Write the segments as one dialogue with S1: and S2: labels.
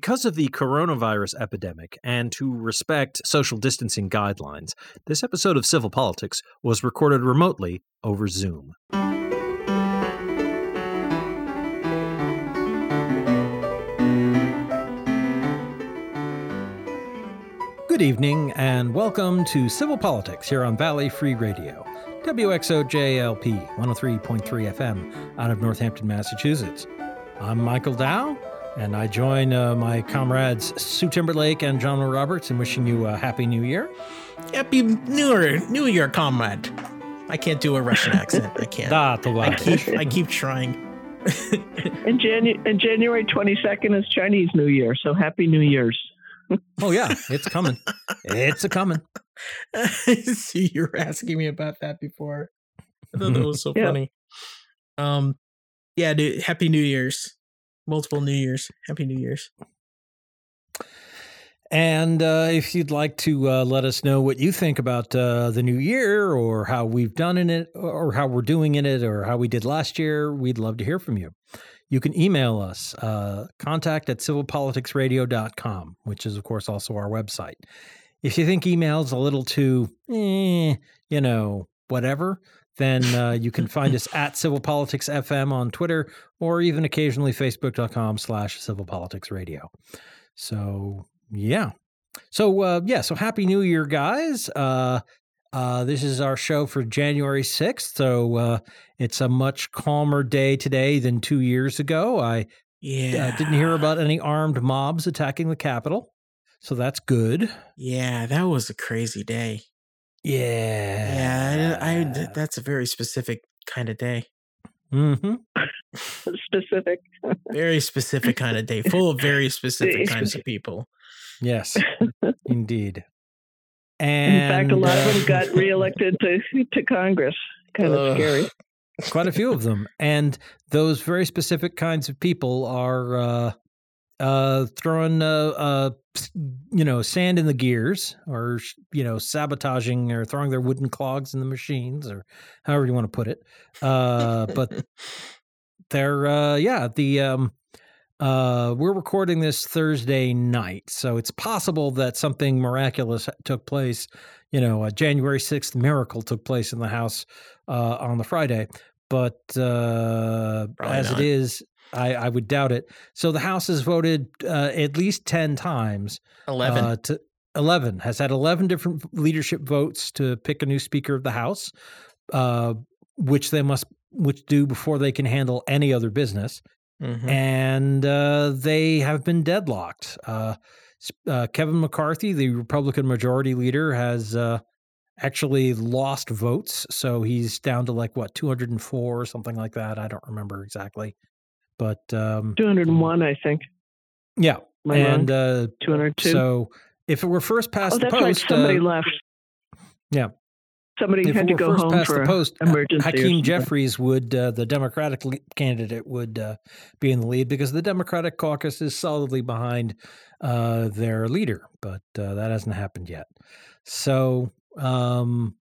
S1: Because of the coronavirus epidemic and to respect social distancing guidelines, this episode of Civil Politics was recorded remotely over Zoom. Good evening and welcome to Civil Politics here on Valley Free Radio, WXOJLP 103.3 FM out of Northampton, Massachusetts. I'm Michael Dow, and I join uh, my comrades Sue Timberlake and John Roberts in wishing you a happy new year.
S2: Happy New Year, New Year, comrade. I can't do a Russian accent. I can't. I keep, I keep trying.
S3: and, Janu- and January 22nd is Chinese New Year, so Happy New Year's.
S1: oh yeah, it's coming. it's a coming.
S2: See, you were asking me about that before. I thought that was so
S3: Yeah.
S2: funny. Um, yeah, dude. Happy New Year's. Multiple New Years. Happy New Year's.
S1: And uh, if you'd like to uh, let us know what you think about uh, the new year or how we've done in it or how we're doing in it or how we did last year, we'd love to hear from you. You can email us, uh, contact at civilpoliticsradio.com, which is, of course, also our website. If you think email's a little too, eh, you know, whatever, then uh, you can find us at Civil Politics FM on Twitter or even occasionally facebook.com slash Civil Politics Radio. So yeah. So uh yeah, so happy new year guys. Uh uh this is our show for January 6th. So uh it's a much calmer day today than 2 years ago. I
S2: Yeah.
S1: uh, didn't hear about any armed mobs attacking the Capitol. So that's good.
S2: Yeah, that was a crazy day.
S1: Yeah.
S2: Yeah, I, I that's a very specific kind of day.
S1: Mm-hmm.
S3: Specific.
S2: Very specific kind of day, full of very specific kinds of people.
S1: Yes. Indeed.
S3: In fact, a lot of
S1: uh,
S3: them got reelected to, to Congress. Kind of
S2: Ugh.
S3: scary.
S1: quite a few of them and those very specific kinds of people are uh uh throwing uh uh you know sand in the gears or you know sabotaging or throwing their wooden clogs in the machines or however you want to put it uh but they're uh yeah the um uh we're recording this Thursday night so it's possible that something miraculous took place you know a January 6th miracle took place in the house uh on the Friday but uh
S2: Probably
S1: as
S2: not.
S1: it is I, I would doubt it. So the House has voted uh, at least ten times.
S2: Eleven.
S1: Uh, to eleven has had eleven different leadership votes to pick a new Speaker of the House, uh, which they must which do before they can handle any other business.
S2: Mhm.
S1: And uh, they have been deadlocked. Uh, uh, Kevin McCarthy, the Republican Majority Leader, has uh, actually lost votes, so he's down to like what 204 or something like that. I don't remember exactly, but um,
S3: 201, I think.
S1: yeah,
S3: wrong?
S1: and uh,
S3: 202.
S1: so if it were first past
S3: oh,
S1: the post,
S3: right. Somebody
S1: uh,
S3: left.
S1: yeah.
S3: Somebody
S1: if
S3: had to go
S1: first
S3: home
S1: past
S3: for
S1: the post,
S3: emergency.
S1: Hakeem. Jeffries would, uh, the Democratic candidate, would uh, be in the lead because the Democratic caucus is solidly behind uh, their leader, but uh, that hasn't happened yet. So, um,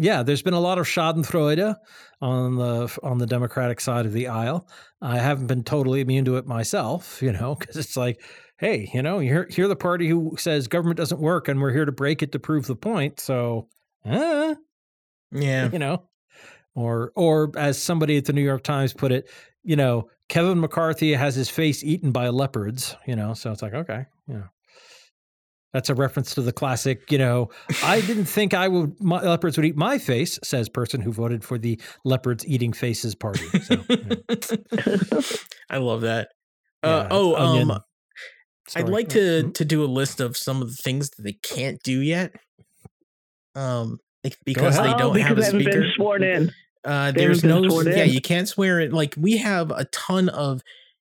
S1: yeah, there's been a lot of Schadenfreude on the on the Democratic side of the aisle. I haven't been totally immune to it myself, you know, because it's like, hey, you know, you're you're the party who says government doesn't work, and we're here to break it to prove the point. So, uh,
S2: yeah.
S1: you know or or as somebody at the new york times put it you know kevin mccarthy has his face eaten by leopards you know so it's like okay know that's a reference to the classic you know i didn't think i would my leopards would eat my face says person who voted for the leopards eating faces party so, you know,
S2: I love that.
S1: yeah,
S2: Uh, oh, um, I'd like to
S1: Mhm.
S2: to do a list of some of the things that they can't do yet. Um, because they
S3: oh,
S2: don't
S3: because
S2: have a speaker.
S3: been sworn in.
S2: Uh, there's no, yeah,
S3: in.
S2: you can't swear it. Like we have a ton of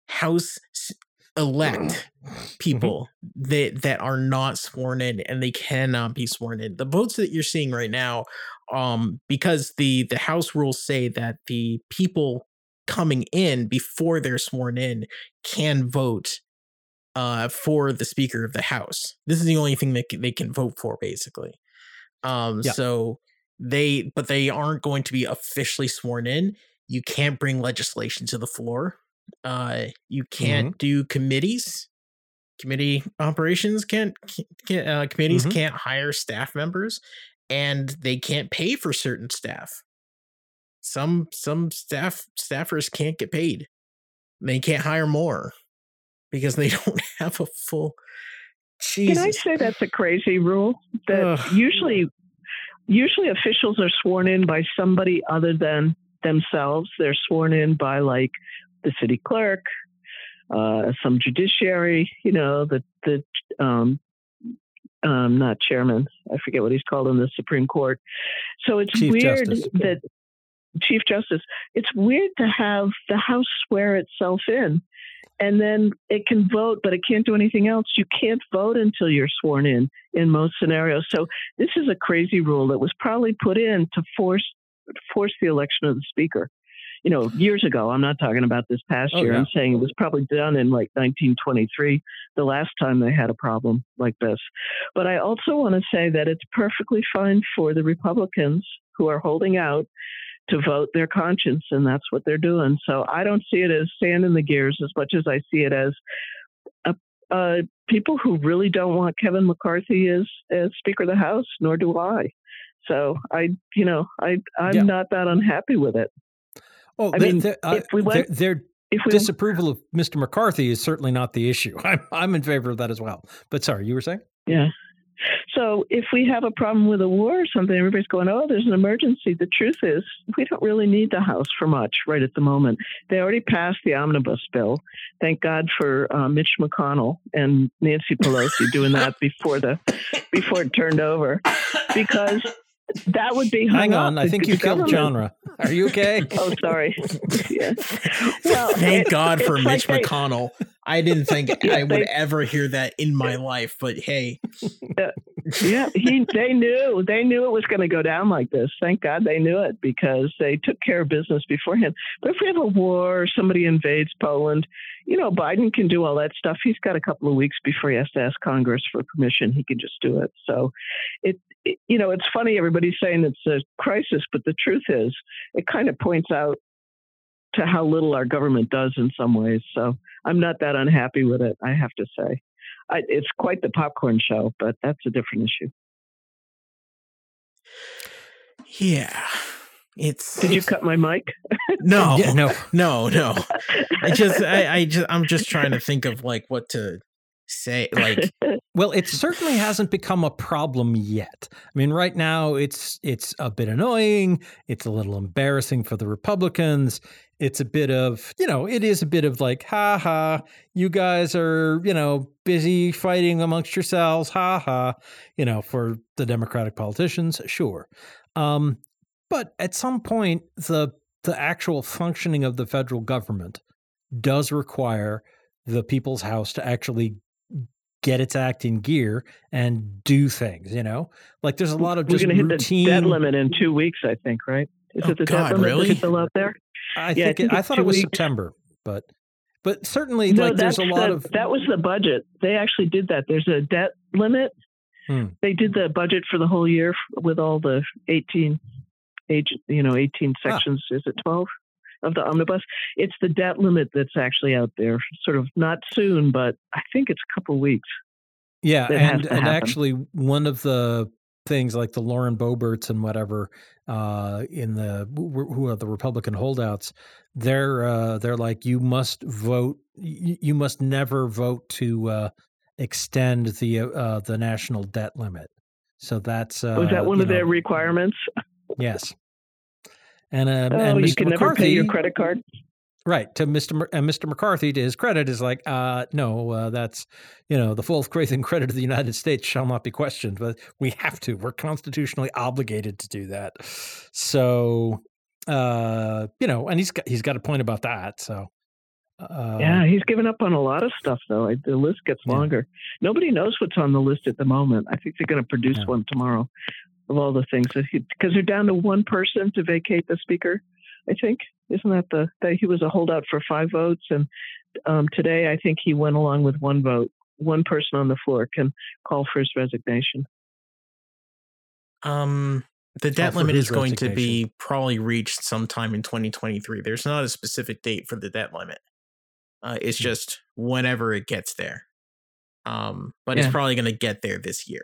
S2: House s- elect people that that are not sworn in, and they cannot be sworn in. The votes that you're seeing right now, um, because the the House rules say that the people coming in before they're sworn in can vote uh for the speaker of the house. This is the only thing that c- they can vote for basically. Um
S1: Yeah.
S2: so they but they aren't going to be officially sworn in. You can't bring legislation to the floor uh you can't do committees committee operations can't, can't uh, committees
S1: Mhm.
S2: can't hire staff members and they can't pay for certain staff some some staff staffers can't get paid they can't hire more because they don't have a full
S3: Can I say that's a crazy rule? That
S2: Ugh.
S3: usually, usually officials are sworn in by somebody other than themselves. They're sworn in by like the city clerk, uh, some judiciary. You know, the the um, um, not chairman. I forget what he's called in the Supreme Court. So it's
S1: Chief
S3: weird
S1: Justice.
S3: that Chief Justice. It's weird to have the House swear itself in and then it can vote, but it can't do anything else. You can't vote until you're sworn in in most scenarios. So this is a crazy rule that was probably put in to force force the election of the speaker. You know, years ago. I'm not talking about this past
S1: Oh,
S3: year.
S1: yeah.
S3: I'm saying it was probably done in like 1923, the last time they had a problem like this. But I also want to say that it's perfectly fine for the Republicans who are holding out to vote their conscience, and that's what they're doing. So I don't see it as sand in the gears as much as I see it as a, uh, people who really don't want Kevin McCarthy as as Speaker of the House, nor do I. So I, you know, I I'm
S1: Yeah.
S3: not that unhappy with it.
S1: Oh,
S3: I
S1: they-
S3: mean,
S1: uh,
S3: if we
S1: their,
S3: went-
S1: their
S3: If we
S1: disapproval of Mr. McCarthy is certainly not the issue. I'm I'm in favor of that as well. But sorry, you were saying?
S3: Yeah. So if we have a problem with a war or something, everybody's going, oh, there's an emergency. The truth is, we don't really need the House for much right at the moment. They already passed the omnibus bill. Thank God for uh, Mitch McConnell and Nancy Pelosi doing that before the before it turned over, because that would be
S1: Hang on, I think you killed
S3: government-
S1: genre. Are you okay?
S3: Oh, sorry. yeah. Well,
S2: Thank
S3: it-
S2: God for Mitch
S3: like they-
S2: McConnell. I didn't think
S3: Yeah,
S2: I would
S3: they-
S2: ever hear that in my life, but hey,
S3: yeah, he they knew they knew it was going to go down like this. Thank God they knew it because they took care of business beforehand. But if we have a war, somebody invades Poland, you know, Biden can do all that stuff. He's got a couple of weeks before he has to ask Congress for permission. He can just do it. So, it, it you know, it's funny everybody's saying it's a crisis, but the truth is, it kind of points out to how little our government does in some ways. So I'm not that unhappy with it. I have to say. I, it's quite the popcorn show, but that's a different issue.
S2: yeah, it's.
S3: Did you cut my mic?
S2: No,
S1: Yeah, no.
S2: no, no. I just, I, I just, I'm just trying to think of like what to say. Like,
S1: Well, it certainly hasn't become a problem yet. I mean, right now it's it's a bit annoying. It's a little embarrassing for the Republicans. It's a bit of, you know, it is a bit of like, ha ha, you guys are, you know, busy fighting amongst yourselves, ha ha, you know, for the Democratic politicians, sure. Um, but at some point, the the actual functioning of the federal government does require the people's house to actually get its act in gear and do things, you know? Like there's a lot of just We're
S3: going to hit the debt limit in two weeks, I think, right? Is
S2: Oh,
S3: it the
S2: God,
S3: debt limit
S2: really?
S3: still out there?
S1: I
S3: Yeah, I
S1: think,
S3: think
S1: it, I thought it was
S3: weeks.
S1: September, but but certainly
S3: No,
S1: like there's a lot
S3: the-
S1: of
S3: that was the budget. They actually did that. There's a debt limit.
S1: Hmm.
S3: They did the budget for the whole year with all the 18 age, you know, 18
S1: Ah.
S3: sections. Is it 12 of the omnibus? It's the debt limit that's actually out there. Sort of not soon, but I think it's a couple weeks.
S1: Yeah, and and actually one of the things like the Lauren Boeberts and whatever uh, in the who are the Republican holdouts, they're uh, they're like you must vote, you, must never vote to uh, extend the uh, the national debt limit. So that's uh,
S3: Was Oh, that one of their requirements?
S1: yes. And uh,
S3: Oh,
S1: and
S3: you
S1: Mr.
S3: can never pay your credit card.
S1: Right to Mr. Mc- and Mr. McCarthy, to his credit, is like, uh, no, uh, that's you know the full faith and credit of the United States shall not be questioned, but we have to. We're constitutionally obligated to do that. So, uh, you know, and he's got he's got a point about that. So, uh,
S3: yeah, he's given up on a lot of stuff, though. I- The list gets
S1: Yeah.
S3: longer. Nobody knows what's on the list at the moment. I think they're going to produce
S1: Yeah.
S3: one tomorrow of all the things that because they're down to one person to vacate the speaker. I think isn't that the that he was a holdout for five votes, and um, today I think he went along with one vote. One person on the floor can call for his resignation.
S2: um, the debt limit is going to be probably reached sometime in 2023. There's not a specific date for the debt limit. Uh, it's
S1: Hmm.
S2: just whenever it gets there. Um, but
S3: Yeah.
S2: it's probably going to get there this year.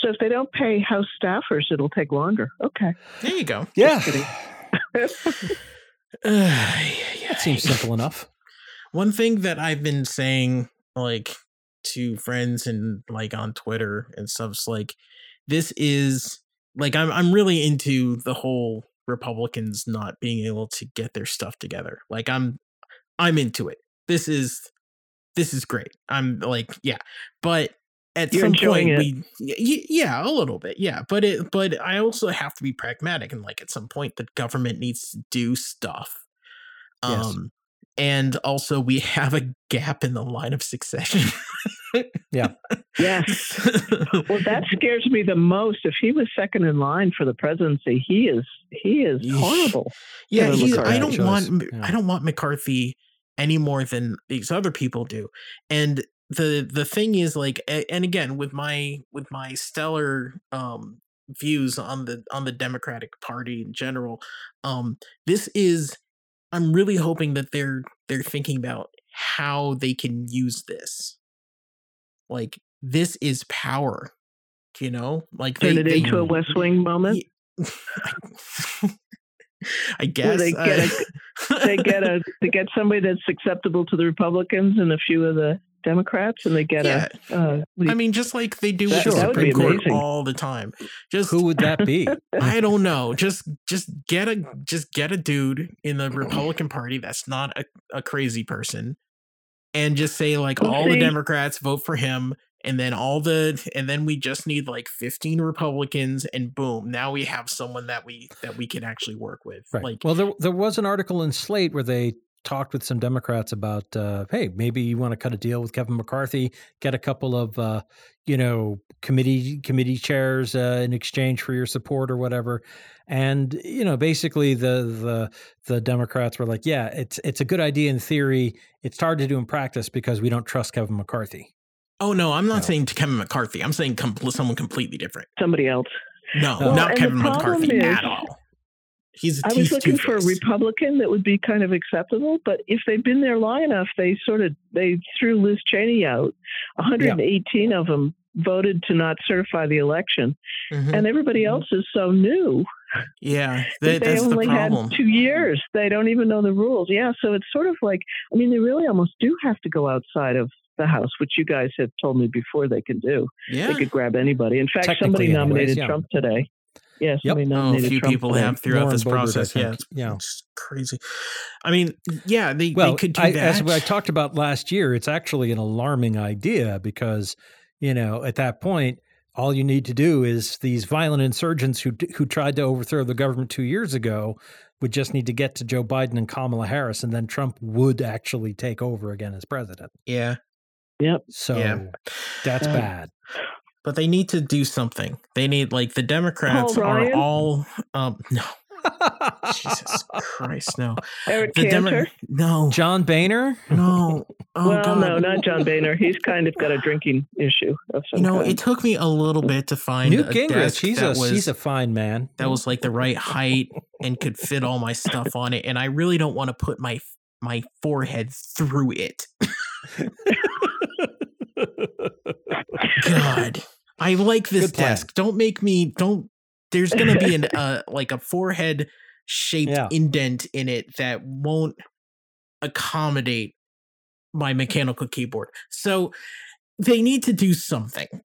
S3: So if they don't pay House staffers, it'll take longer. Okay.
S2: There you go.
S1: Yeah.
S3: kidding.
S1: That seems simple enough.
S2: One thing that I've been saying, like to friends and like on Twitter and stuff's like, this is like I'm I'm really into the whole Republicans not being able to get their stuff together. Like I'm I'm into it. This is this is great. I'm like yeah, but at
S3: You're
S2: some point
S3: it.
S2: we yeah a little bit yeah but it but i also have to be pragmatic and like at some point the government needs to do stuff
S1: Yes.
S2: um and also we have a gap in the line of succession Yeah.
S3: Yes. Well, that scares me the most. If he was second in line for the presidency, he is he is horrible.
S2: yeah
S3: Kevin
S2: he's, i don't want
S1: yeah.
S2: i don't want mccarthy any more than these other people do and the the thing is like and again with my with my stellar um views on the on the democratic party in general um this is i'm really hoping that they're they're thinking about how they can use this like this is power you know like
S3: Turn
S2: they,
S3: it
S2: they
S3: into a West Wing moment.
S2: I guess
S3: they get they get a they get somebody that's acceptable to the Republicans and a few of the Democrats, and they get
S2: yeah.
S3: a. Uh,
S2: I mean, just like they do
S3: That-
S2: with the
S1: that would
S3: be
S2: Supreme Court
S3: amazing.
S2: all the time. Just
S1: Who would that be?
S2: I don't know. Just just get a just get a dude in the Republican Party that's not a, a crazy person, and just say like
S3: Well,
S2: all the Democrats vote for him, and then all the and then we just need like fifteen Republicans, and boom, now we have someone that we that we can actually work with.
S1: Right.
S2: Like
S1: well, there there was an article in Slate where they talked with some Democrats about, uh, hey, maybe you want to cut a deal with Kevin McCarthy, get a couple of, uh, you know, committee committee chairs uh, in exchange for your support or whatever. And you know, basically, the the the Democrats were like, yeah, it's it's a good idea in theory. It's hard to do in practice because we don't trust Kevin McCarthy.
S2: oh no, I'm not
S1: No.
S2: saying to Kevin McCarthy. I'm saying com- someone completely different.
S3: somebody else.
S2: No,
S1: Well,
S2: not Kevin McCarthy
S3: is-
S2: at all. He's
S3: I was looking for a. Republican that would be kind of acceptable, but if they've been there long enough, they sort of they threw Liz Cheney out. 118 of them voted to not certify the election,
S2: Mhm.
S3: and everybody else is so new.
S2: Yeah,
S3: they
S2: that's the
S3: only
S2: problem.
S3: had two years. They don't even know the rules. Yeah, so it's sort of like I mean, they really almost do have to go outside of the House, which you guys have told me before they can do.
S2: Yeah.
S3: They could grab anybody. In fact, somebody
S1: anyways,
S3: nominated
S1: yeah.
S3: Trump today. Yeah, somebody
S2: Oh, a few
S3: Trump
S2: people have throughout this
S1: Boebert,
S2: process. Yeah, it's,
S1: Yeah.
S2: it's crazy. I mean, yeah, they,
S1: Well,
S2: they could do
S1: I,
S2: that.
S1: as I talked about last year, it's actually an alarming idea because, you know, at that point, all you need to do is these violent insurgents who who tried to overthrow the government two years ago would just need to get to Joe Biden and Kamala Harris, and then Trump would actually take over again as president.
S2: yeah,
S3: Yep.
S1: So
S2: Yeah.
S1: that's
S3: Uh,
S1: bad.
S2: But they need to do something. They need like the Democrats
S3: Paul
S2: are
S3: Ryan?
S2: all um no. Jesus Christ, no.
S3: Eric
S2: The
S3: Cantor.
S2: Demo- no,
S1: John Boehner.
S2: no. Oh,
S3: well,
S2: God.
S3: no, not John Boehner. He's kind of got a drinking issue of some
S2: You know,
S3: kind.
S2: it took me a little bit to find
S1: Newt
S2: a
S1: Gingrich.
S2: desk
S1: He's
S2: that
S1: a
S2: was
S1: he's a fine man.
S2: that was like the right height and could fit all my stuff on it and i really don't want to put my my forehead through it god. I like this desk. Don't make me don't there's gonna be an uh like a forehead shaped
S1: Yeah.
S2: indent in it that won't accommodate my mechanical keyboard. So they need to do something.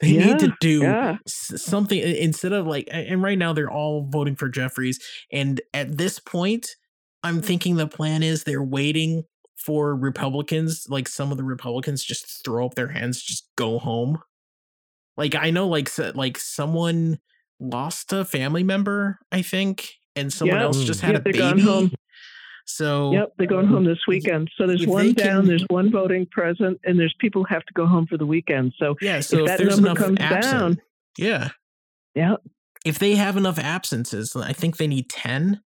S2: They need to do
S3: yeah.
S2: something instead of like and right now they're all voting for Jeffries and at this point I'm thinking the plan is they're waiting for Republicans like some of the Republicans just throw up their hands just go home like I know like so- like someone lost a family member I think and someone
S3: Yeah.
S2: else just had
S3: Yep,
S2: a baby
S3: gone home.
S2: so
S3: Yep, they're going home this weekend. So there's one down,
S2: can-
S3: there's one voting present, and there's people who have to go home for the weekend. So
S2: yeah so if,
S3: that
S2: there's
S3: number
S2: enough
S3: comes
S2: absent
S3: down-
S2: yeah
S3: yeah,
S2: if they have enough absences, I think they need 10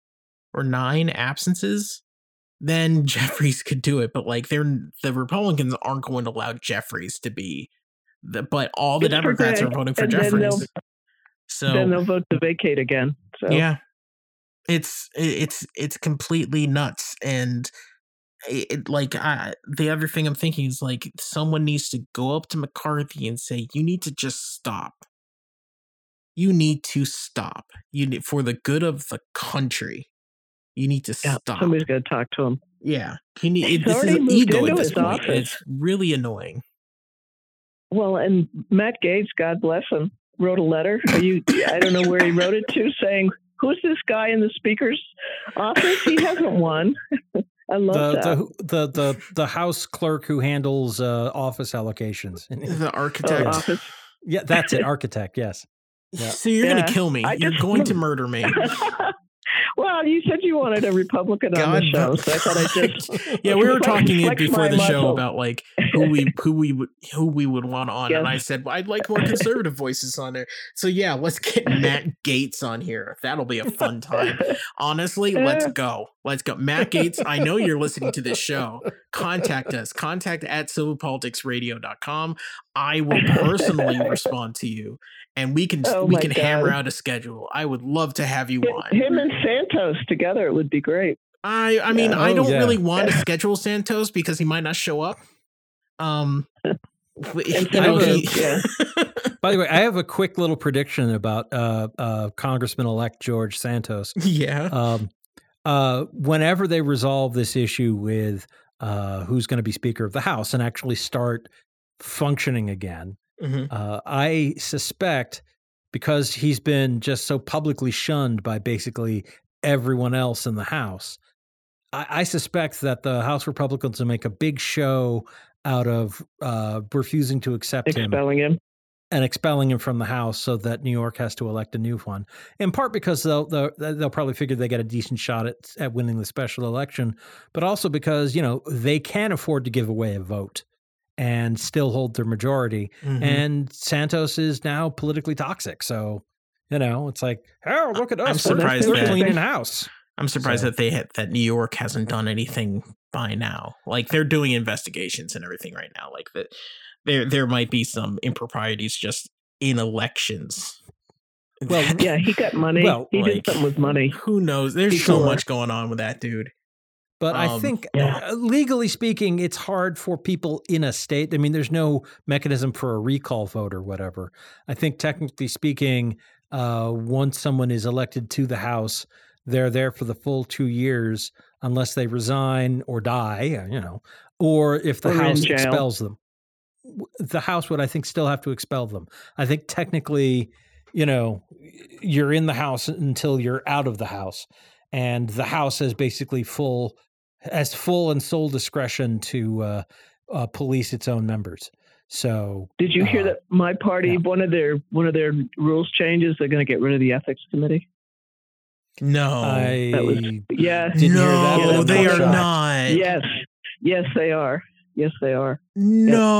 S2: or 9 absences, then Jeffries could do it. But like they're the Republicans aren't going to allow Jeffries to be the but all the
S3: It's
S2: Democrats are voting for
S3: and then
S2: Jeffries. So
S3: then they'll vote to vacate again. So
S2: yeah. It's it's it's completely nuts and it, it- like I, the other thing I'm thinking is like someone needs to go up to McCarthy and say, "You need to just stop. You need to stop. You need for the good of the country. You need to
S3: Yeah,
S2: stop."
S3: somebody's got to talk to him.
S2: yeah, he need,
S3: He's
S2: it, this is
S3: already
S2: an
S3: moved
S2: ego
S3: into
S2: at this
S3: his
S2: point.
S3: office.
S2: It's really annoying.
S3: Well, and Matt Gaetz, God bless him, wrote a letter. Are you? I don't know where he wrote it to, saying, "Who's this guy in the speaker's office? He hasn't won." I love
S1: The,
S3: that.
S1: the the the the house clerk who handles uh, office allocations.
S2: The
S3: Oh,
S2: architect.
S3: office.
S1: Yeah, that's it. Architect. Yes. yeah.
S2: So you're
S3: Yeah,
S2: gonna kill me.
S3: I
S2: You're
S3: just-
S2: going to murder me.
S3: Well, you said you wanted a Republican on the show, so I thought I just
S2: yeah, we were talking it before the show about like who we who we would who we would want on, and I said well, I'd like more conservative voices on there. So yeah, let's get Matt Gaetz on here. That'll be a fun time. Honestly, let's go. Let's go. Matt Gaetz, I know you're listening to this show. Contact us. Contact at civilpoliticsradio.com. I will personally respond to you and we can
S3: Oh
S2: we
S3: my
S2: can hammer out a schedule. I would love to have you on.
S3: him and Santos together it would be great.
S2: I I mean
S3: Yeah.
S2: I
S1: Oh,
S2: don't
S1: yeah.
S2: really want to schedule Santos because he might not show up. Um,
S3: And
S2: I know he-
S3: Santos, yeah.
S1: By the way, I have a quick little prediction about uh, uh, Congressman-elect George Santos.
S2: yeah.
S1: Um, uh, whenever they resolve this issue with uh, who's going to be Speaker of the House and actually start functioning again,
S2: Mhm.
S1: uh, I suspect because he's been just so publicly shunned by basically everyone else in the House, I, I suspect that the House Republicans will make a big show out of uh, refusing to accept him
S3: expelling him.
S1: and expelling him from the House so that New York has to elect a new one. In part because they'll they'll, they'll probably figure they get a decent shot at at winning the special election, but also because you know they can afford to give away a vote and still hold their majority.
S2: Mhm.
S1: And Santos is now politically toxic, so you know it's like, oh, look at
S2: I'm
S1: us, we're-
S2: surprised
S1: we're
S2: that-
S1: cleaning house.
S2: I'm surprised
S1: so-
S2: that they had, that New York hasn't done anything by now. Like they're doing investigations and everything right now. Like that, there there might be some improprieties just in elections.
S1: Well,
S3: Yeah, he got money.
S1: Well,
S3: he
S2: like-
S3: did something with money.
S2: who knows? There's so much going on with that dude.
S1: But I
S2: Um,
S1: think,
S3: Yeah.
S1: uh, legally speaking, it's hard for people in a state. I mean, there's no mechanism for a recall vote or whatever. I think, technically speaking, uh, once someone is elected to the House, they're there for the full two years unless they resign or die, uh, you know, or if the
S3: Or
S1: House expels them. The House would, I think, still have to expel them. I think technically, you know, you're in the House until you're out of the House and the House has basically full has full and sole discretion to uh, uh, police its own members. So
S3: Did you hear
S1: Uh,
S3: that my party
S1: yeah.
S3: one of their one of their rules changes? They're going to get rid of the ethics committee.
S2: No,
S1: I
S3: that was- Yeah.
S1: Didn't hear that,
S2: no, they are
S1: shocked.
S2: not.
S3: Yes. Yes, they are. Yes, they are.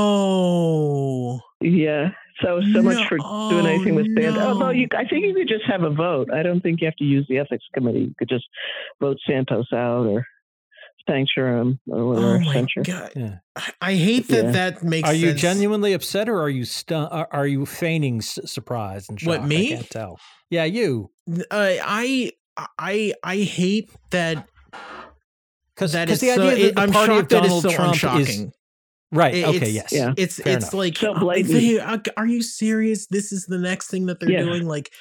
S2: No.
S3: Yeah. So so much for doing anything with
S2: Oh,
S3: stand. Although you, I think you could just have a vote. I don't think you have to use the ethics committee. You could just vote Santos out or censure him or whatever.
S2: Oh my
S3: censure.
S2: god!
S1: Yeah.
S2: I- I hate that
S3: Yeah.
S2: that makes.
S1: Are you
S2: sense.
S1: genuinely upset or are you stu- are, are you feigning s- surprise and shock?
S2: What, me?
S1: I can't tell. Yeah, you.
S2: Uh, I I I hate that
S1: Because
S2: that
S1: is
S2: the
S1: idea
S2: so,
S1: that
S2: it,
S1: the
S2: I'm
S1: party of
S2: shocked that it's
S1: Donald
S2: so
S1: Trump is right.
S2: It-
S1: okay. Yes.
S3: yeah.
S2: It's
S1: Fair
S2: it's
S1: enough.
S2: like
S3: So
S2: they- uh, are you serious? This is the next thing that they're
S3: Yeah.
S2: doing. Like,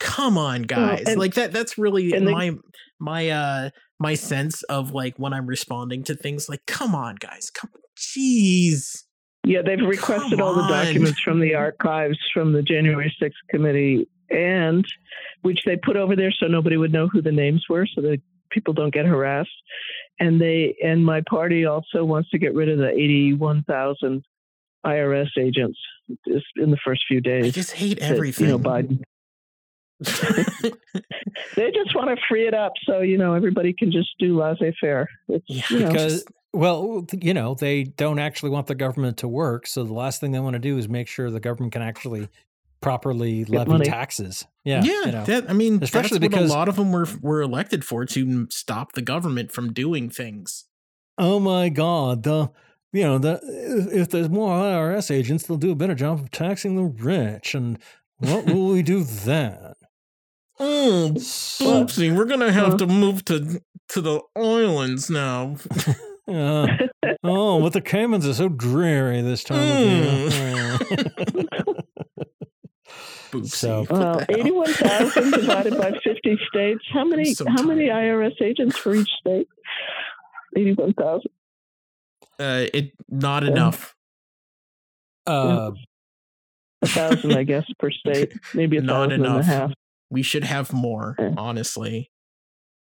S2: come on, guys!
S3: and-
S2: like that. That's really
S3: and they-
S2: my my uh my sense of like when I'm responding to things. Like, come on, guys! Come, jeez.
S3: Yeah, they've requested all the documents from the archives from the January 6th committee, and which they put over there so nobody would know who the names were, so that people don't get harassed. And they and my party also wants to get rid of the 81,000 IRS agents just in the first few days.
S2: I just hate
S3: that,
S2: everything.
S3: You know, Biden. They just want to free it up so you know everybody can just do laissez-faire. It's
S2: Yeah,
S3: you know,
S1: because
S2: just-
S1: well, you know, they don't actually want the government to work, so the last thing they want to do is make sure the government can actually properly levy
S3: money.
S1: taxes. Yeah,
S2: yeah,
S1: you know.
S2: that I mean,
S1: Especially
S2: that's
S1: because-
S2: what a lot of them were were elected for to stop the government from doing things.
S1: oh my God, the you know the if, if there's more IRS agents, they'll do a better job of taxing the rich, and what will we do then?
S2: Oh,
S1: So-
S2: oopsie, we're gonna have
S3: Huh?
S2: to move to to the islands now.
S1: Uh, oh, but the Caymans are so dreary this time of year.
S2: Boopsie.
S1: So-
S3: Well, eighty-one thousand divided by fifty states. How many?
S2: so
S3: how many. IRS agents for each state? Eighty-one thousand.
S2: Uh, it not
S3: Yeah.
S2: enough.
S1: Uh,
S3: A thousand, I guess, per state. Maybe a
S2: Not
S3: thousand and a
S2: enough.
S3: half.
S2: We should have more,
S3: Yeah.
S2: honestly.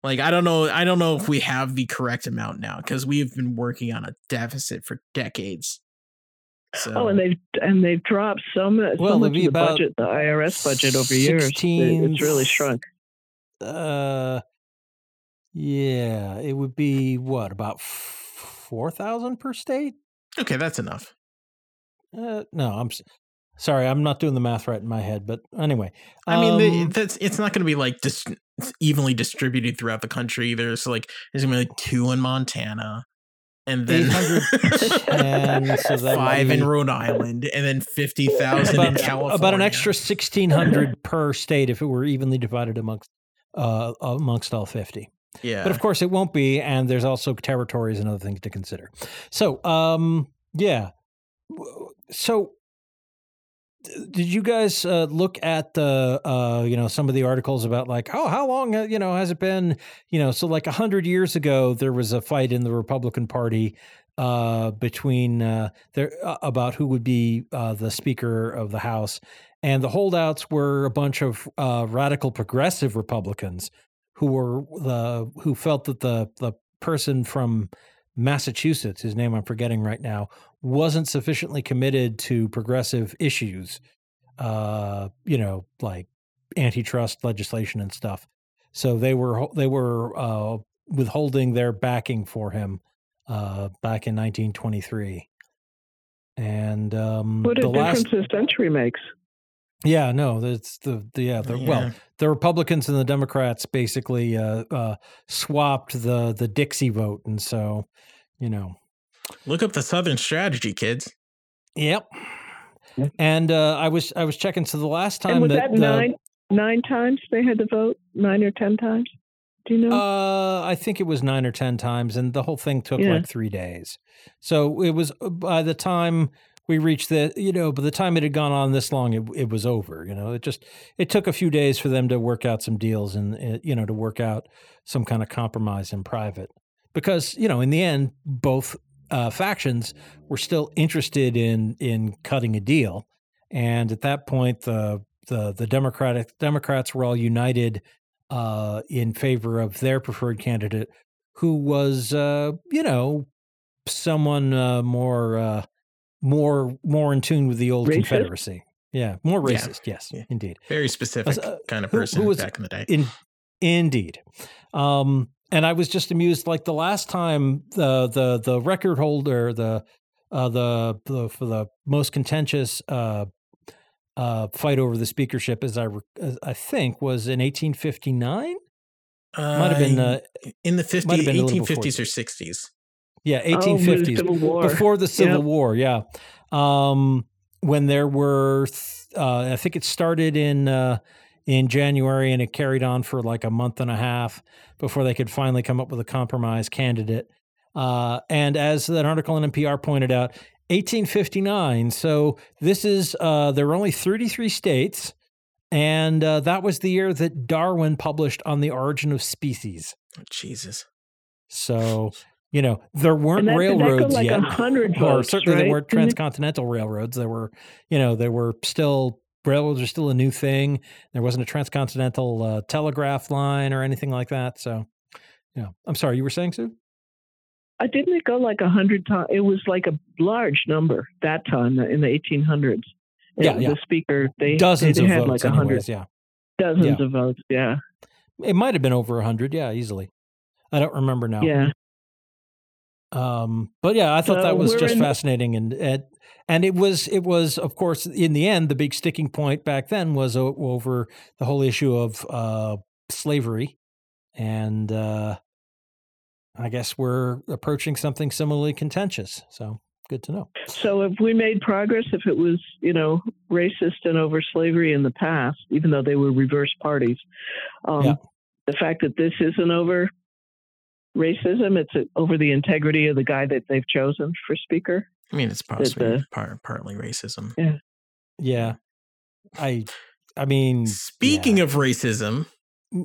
S2: Like I don't know, I don't know if we have the correct amount now because we've been working on a deficit for decades. So
S3: Oh, and they've and they've dropped so much.
S1: Well,
S3: so much
S1: it'd be
S3: the
S1: about
S3: budget, the IRS budget over years. It's really shrunk.
S1: uh, yeah, it would be what about four thousand per state?
S2: okay, that's enough.
S1: Uh, no, I'm sorry, I'm not doing the math right in my head. But anyway,
S2: I mean, the,
S1: um,
S2: that's it's not going to be like dis- evenly distributed throughout the country. There's like there's going to be like two in Montana, and then
S1: 810, so
S2: five
S1: would
S2: in Rhode Island, and then fifty thousand in California.
S1: about an extra sixteen hundred per state if it were evenly divided amongst uh, amongst all fifty.
S2: yeah.
S1: But of course, it won't be, and there's also territories and other things to consider. So, um, yeah. So, did you guys uh, look at the, uh, you know, some of the articles about like, oh, how long, uh, you know, has it been? You know, so like a hundred years ago, there was a fight in the Republican Party uh, between uh, there uh, about who would be the Speaker of the House, and the holdouts were a bunch of radical progressive Republicans who were the who felt that the the person from Massachusetts, his name I'm forgetting right now, wasn't sufficiently committed to progressive issues, uh, you know, like antitrust legislation and stuff. So they were they were uh, withholding their backing for him uh, back in 1923. And um,
S3: What a
S1: the last,
S3: difference a century makes.
S1: Yeah, no, that's the, the yeah, the, well, the Republicans and the Democrats basically uh, uh, swapped the the Dixie vote, and so you know,
S2: look up the Southern Strategy, kids.
S1: yep. And uh, I was I was checking. So the last time
S3: And was
S1: that,
S3: that
S1: the,
S3: nine nine times they had to vote? Nine or ten times? Do you know?
S1: Uh, I think it was nine or ten times, and the whole thing took
S3: Yeah.
S1: like three days. So it was uh, by the time we reached the, you know, by the time it had gone on this long, it it was over. You know, it just it took a few days for them to work out some deals and uh, you know to work out some kind of compromise in private, because you know in the end both uh, factions were still interested in in cutting a deal, and at that point the the the Democratic Democrats were all united uh, in favor of their preferred candidate, who was, uh, you know, someone uh, more, uh, more, more in tune with the old
S3: Racist?
S1: Confederacy. Yeah, more
S2: Yeah.
S1: racist. Yes,
S2: Yeah.
S1: indeed.
S2: Very specific
S1: uh,
S2: kind of
S1: who- who
S2: person
S1: was-
S2: back in the day.
S1: In, indeed. Um, and I was just amused, like the last time the the the record holder, the uh, the the for the most contentious uh, uh, fight over the speakership, as I as I think, was in 1859. Might have been uh,
S2: in the 50,
S1: might have been a little before
S2: 1850s or 60s.
S1: Yeah,
S3: Oh, the
S1: 1850s.
S3: Civil
S1: before the Civil
S3: Yep.
S1: War, yeah. Um, when there were, th- uh, I think it started in uh, in January and it carried on for like a month and a half before they could finally come up with a compromise candidate. Uh, and as that article in NPR pointed out, 1859. So this is uh, there were only 33 states, and uh, that was the year that Darwin published on the origin of species.
S2: Oh, Jesus.
S1: So you know there weren't
S3: that,
S1: railroads
S3: like
S1: yet or certainly
S3: right?
S1: there weren't transcontinental railroads. There were, you know, there were still railroads are still a new thing. There wasn't a transcontinental uh, telegraph line or anything like that. So, yeah. I'm sorry, you were saying, Sue?
S3: I didn't it go like a hundred times? It was like a large number that time in the 1800s.
S1: Yeah,
S3: It-
S1: yeah.
S3: The speaker, they,
S1: Dozens
S3: they
S1: of
S3: had
S1: votes,
S3: like a hundred.
S1: Yeah,
S3: dozens
S1: Yeah.
S3: of votes. Yeah,
S1: it might have been over a hundred. Yeah, easily. I don't remember now.
S3: yeah.
S1: Um, but yeah, I thought
S3: So
S1: that was just
S3: in-
S1: fascinating, and, and and it was it was of course in the end the big sticking point back then was o- over the whole issue of uh, slavery, and uh, I guess we're approaching something similarly contentious. So good to know.
S3: So if we made progress, if it was, you know, racist and over slavery in the past, even though they were reverse parties, um,
S1: Yeah.
S3: the fact that this isn't over, racism? It's over the integrity of the guy that they've chosen for speaker.
S2: I mean, it's possibly
S3: the-
S2: part, partly racism.
S1: Yeah. Yeah. I I mean
S2: Speaking of racism,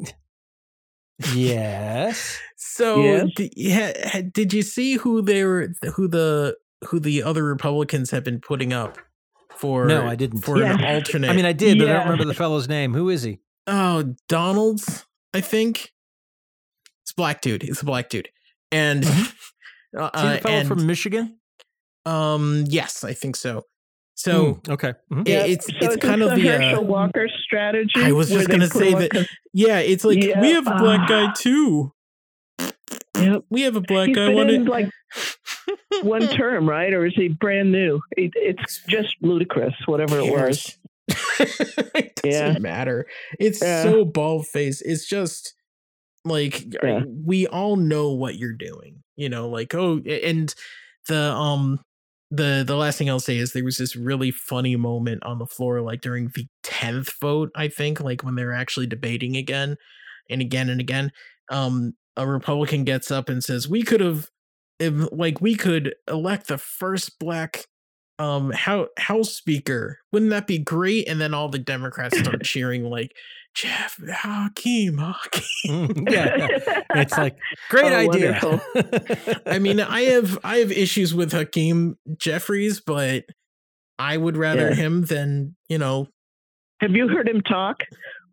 S1: Yes.
S2: so
S3: Yes?
S2: d- ha- ha- did you see who they were, who the who the other Republicans have been putting up for?
S1: No, I didn't.
S2: For an
S3: Yes.
S2: alternate.
S1: I mean I did, but I don't remember the fellow's name. Who is he?
S2: oh, Donald's, I think. It's a black dude. It's a black dude, and uh,
S1: Is he the fellow
S2: and
S1: from Michigan?
S2: um, yes, I think so. So
S1: Hmm, okay. Mhm.
S2: Yeah, it's-
S3: so
S2: it's
S3: is
S2: kind of the, uh,
S3: Herschel Walker strategy.
S2: I was just gonna say that-
S3: up
S2: yeah, it's like
S3: Yeah,
S2: we have a black guy too.
S3: to- Yep.
S2: We have a black
S3: He's
S2: guy.
S3: been
S2: One
S3: in like one term, right? Or is he brand new? It, it's just ludicrous, whatever it was.
S2: it doesn't
S3: Yeah.
S2: matter. It's
S3: Yeah.
S2: so bald faced. It's just like
S3: Yeah.
S2: we all know what you're doing. You know, like oh, and the um the the last thing I'll say is there was this really funny moment on the floor, like during the tenth vote, I think, like when they were actually debating again and again and again. Um, a Republican gets up and says, "We could have, if, like, we could elect the first black um how house speaker wouldn't that be great and then all the democrats start cheering like jeff hakeem hakeem
S1: Mm, yeah, yeah. It's like great
S3: Oh,
S1: idea.
S2: i mean i have i have issues with hakeem jeffries but i would rather
S3: Yeah.
S2: him than you know
S3: Have you heard him talk?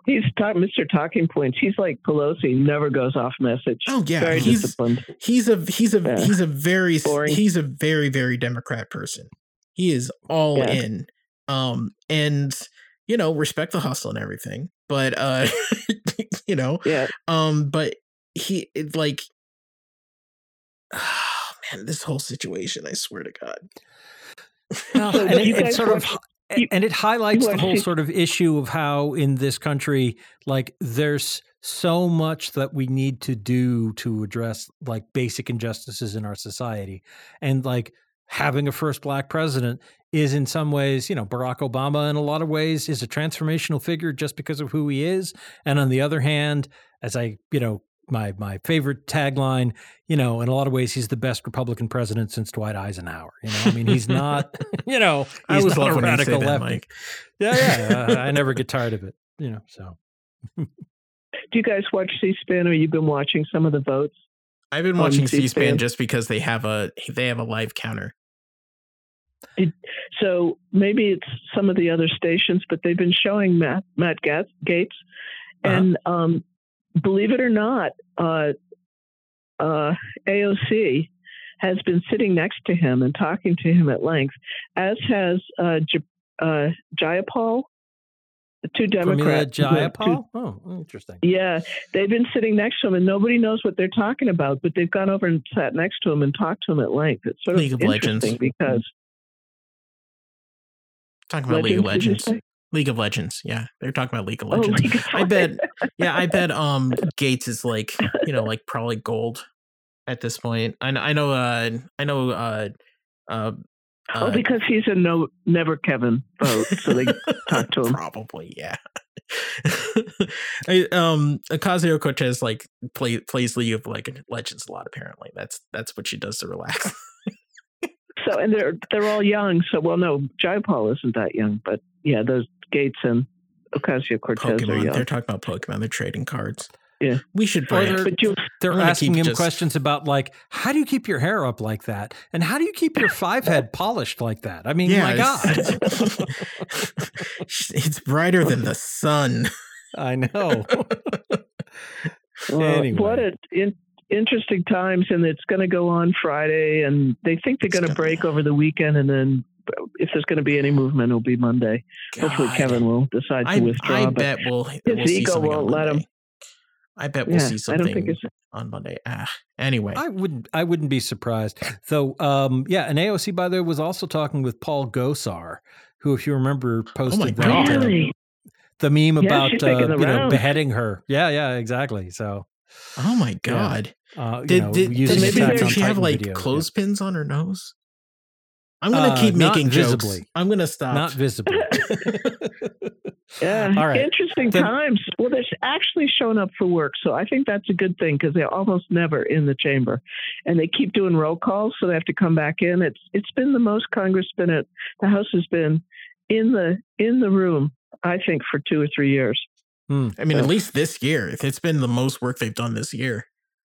S3: He's talk, Mr. Talking Points. He's like Pelosi, never goes off message.
S2: oh yeah
S3: Very
S2: he's
S3: disciplined.
S2: he's a he's a
S3: Yeah.
S2: he's a very
S3: Boring.
S2: he's a very very democrat person he is all
S3: Yeah.
S2: in um and you know respect the hustle and everything but uh you know
S3: Yeah.
S2: um but he it, like oh man this whole situation i swear to god
S1: Well,
S3: So
S1: and it,
S3: you
S1: it sort of
S3: watch-
S1: h-
S3: you-
S1: and it highlights the whole sort of issue of how in this country like there's so much that we need to do to address like basic injustices in our society and like having a first black president is in some ways you know barack obama in a lot of ways is a transformational figure just because of who he is and on the other hand as i you know my my favorite tagline you know in a lot of ways he's the best republican president since dwight eisenhower you know i mean he's not you know
S2: i was
S1: not a
S2: when you say
S1: radical
S2: that
S1: lefty.
S2: mike
S1: yeah yeah I, uh, I never get tired of it you know so
S3: Do you guys watch C-SPAN, or you've been watching some of the votes?
S2: i've been watching c-span
S3: C-SPAN.
S2: just because they have a they have a live counter
S3: So maybe it's some of the other stations, but they've been showing Matt Matt Gat- Gaetz,
S2: Uh-huh.
S3: and um, believe it or not, uh, uh, AOC has been sitting next to him and talking to him at length, as has uh, J- uh, Jayapal, the two Democrats.
S1: Jayapal? Oh, interesting.
S3: yeah, they've been sitting next to him, and nobody knows what they're talking about. But they've gone over and sat next to him and talked to him at length. It's sort of
S2: League of Legends.
S3: interesting because
S2: talking about league of
S3: Legends, did you
S2: legends league of legends yeah they're talking about league of
S3: Oh,
S2: legends
S3: of
S2: I bet- yeah i bet um gaetz is like you know like probably gold at this point i know i know uh i know uh uh
S3: Oh,
S2: uh,
S3: because he's a no, never Kevin vote, so they talk to him.
S2: Probably, yeah. I, um, Ocasio Cortez like play, plays League of Leg- Legends a lot. Apparently, that's that's what she does to relax.
S3: So, and they're they're all young. So, well, no, Jayapal isn't that young, but yeah, those Gaetz and Ocasio Cortez are young.
S2: They're talking about Pokemon. They're trading cards.
S3: Yeah.
S2: we should
S1: Or
S2: brand.
S1: they're-
S3: But you,
S1: They're asking him
S2: just-
S1: questions about like, how do you keep your hair up like that, and how do you keep your five head polished like that? I mean, my God,
S2: it's, it's brighter than the sun.
S1: I know.
S3: well,
S1: Anyway.
S3: what a in, interesting times, and it's going to go on Friday, and they think they're going to break over the weekend, and then if there's going to be any movement, it'll be Monday. Hopefully, Kevin will decide to
S2: I,
S3: withdraw.
S2: I
S3: but
S2: bet we'll, we'll see
S3: ego
S2: something on
S3: won't let him.
S2: Monday. I bet we'll
S3: yeah,
S2: see
S3: I
S2: something
S3: don't think it's.
S2: on Monday. Ah, anyway.
S1: I wouldn't. I wouldn't be surprised. Though, um, yeah, and AOC by the way was also talking with Paul Gosar, who, if you remember, posted that, uh,
S3: Really?
S1: the meme
S3: Yeah,
S1: about uh, you know
S3: rounds.
S1: beheading her. Yeah, yeah, exactly. So,
S2: oh my god.
S1: uh, you
S2: Did,
S1: know,
S2: did, did maybe
S1: Attack
S2: did
S1: on
S2: she have like
S1: video. Yeah.
S2: clothespins on her nose? I'm gonna
S1: Uh,
S2: keep
S1: not
S2: making jokes. I'm gonna stop.
S1: Not visibly.
S3: Yeah,
S1: All right.
S3: interesting
S1: Then-
S3: times. Well, they're actually showing up for work, so I think that's a good thing because they're almost never in the chamber, and they keep doing roll calls, so they have to come back in. It's it's been the most Congress been at the House has been in the in the room, I think, for two or three years. Hmm.
S2: I mean, at least this year, it's been the most work they've done this year.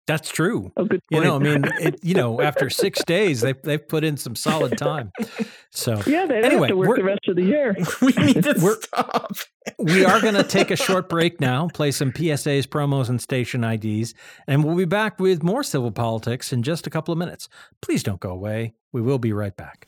S1: That's true.
S3: Oh,
S1: You know, I mean, it, you know, after six days, they they've put in some solid time. So
S3: yeah, they
S1: anyway,
S3: have to work
S1: we're-
S3: the rest of the year.
S2: we need to
S1: We're-
S2: stop.
S1: we are going to take a short break now, play some PSAs, promos, and station IDs, and we'll be back with more civil politics in just a couple of minutes. Please don't go away. We will be right back.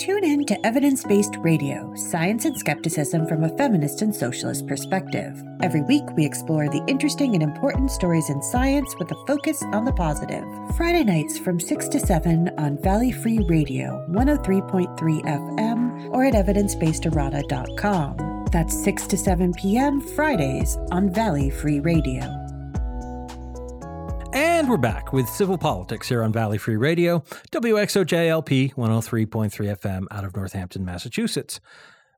S4: Tune in to Evidence Based Radio, Science and Skepticism from a Feminist and Socialist Perspective. Every week, we explore the interesting and important stories in science with a focus on the positive. Friday nights from 6 to 7 on Valley Free Radio, 103.3 FM, or at evidencebasederrata.com. That's 6 to 7 p.m. Fridays on Valley Free Radio.
S1: And we're back with civil politics here on Valley Free Radio, WXOJLP 103.3 FM out of Northampton, Massachusetts.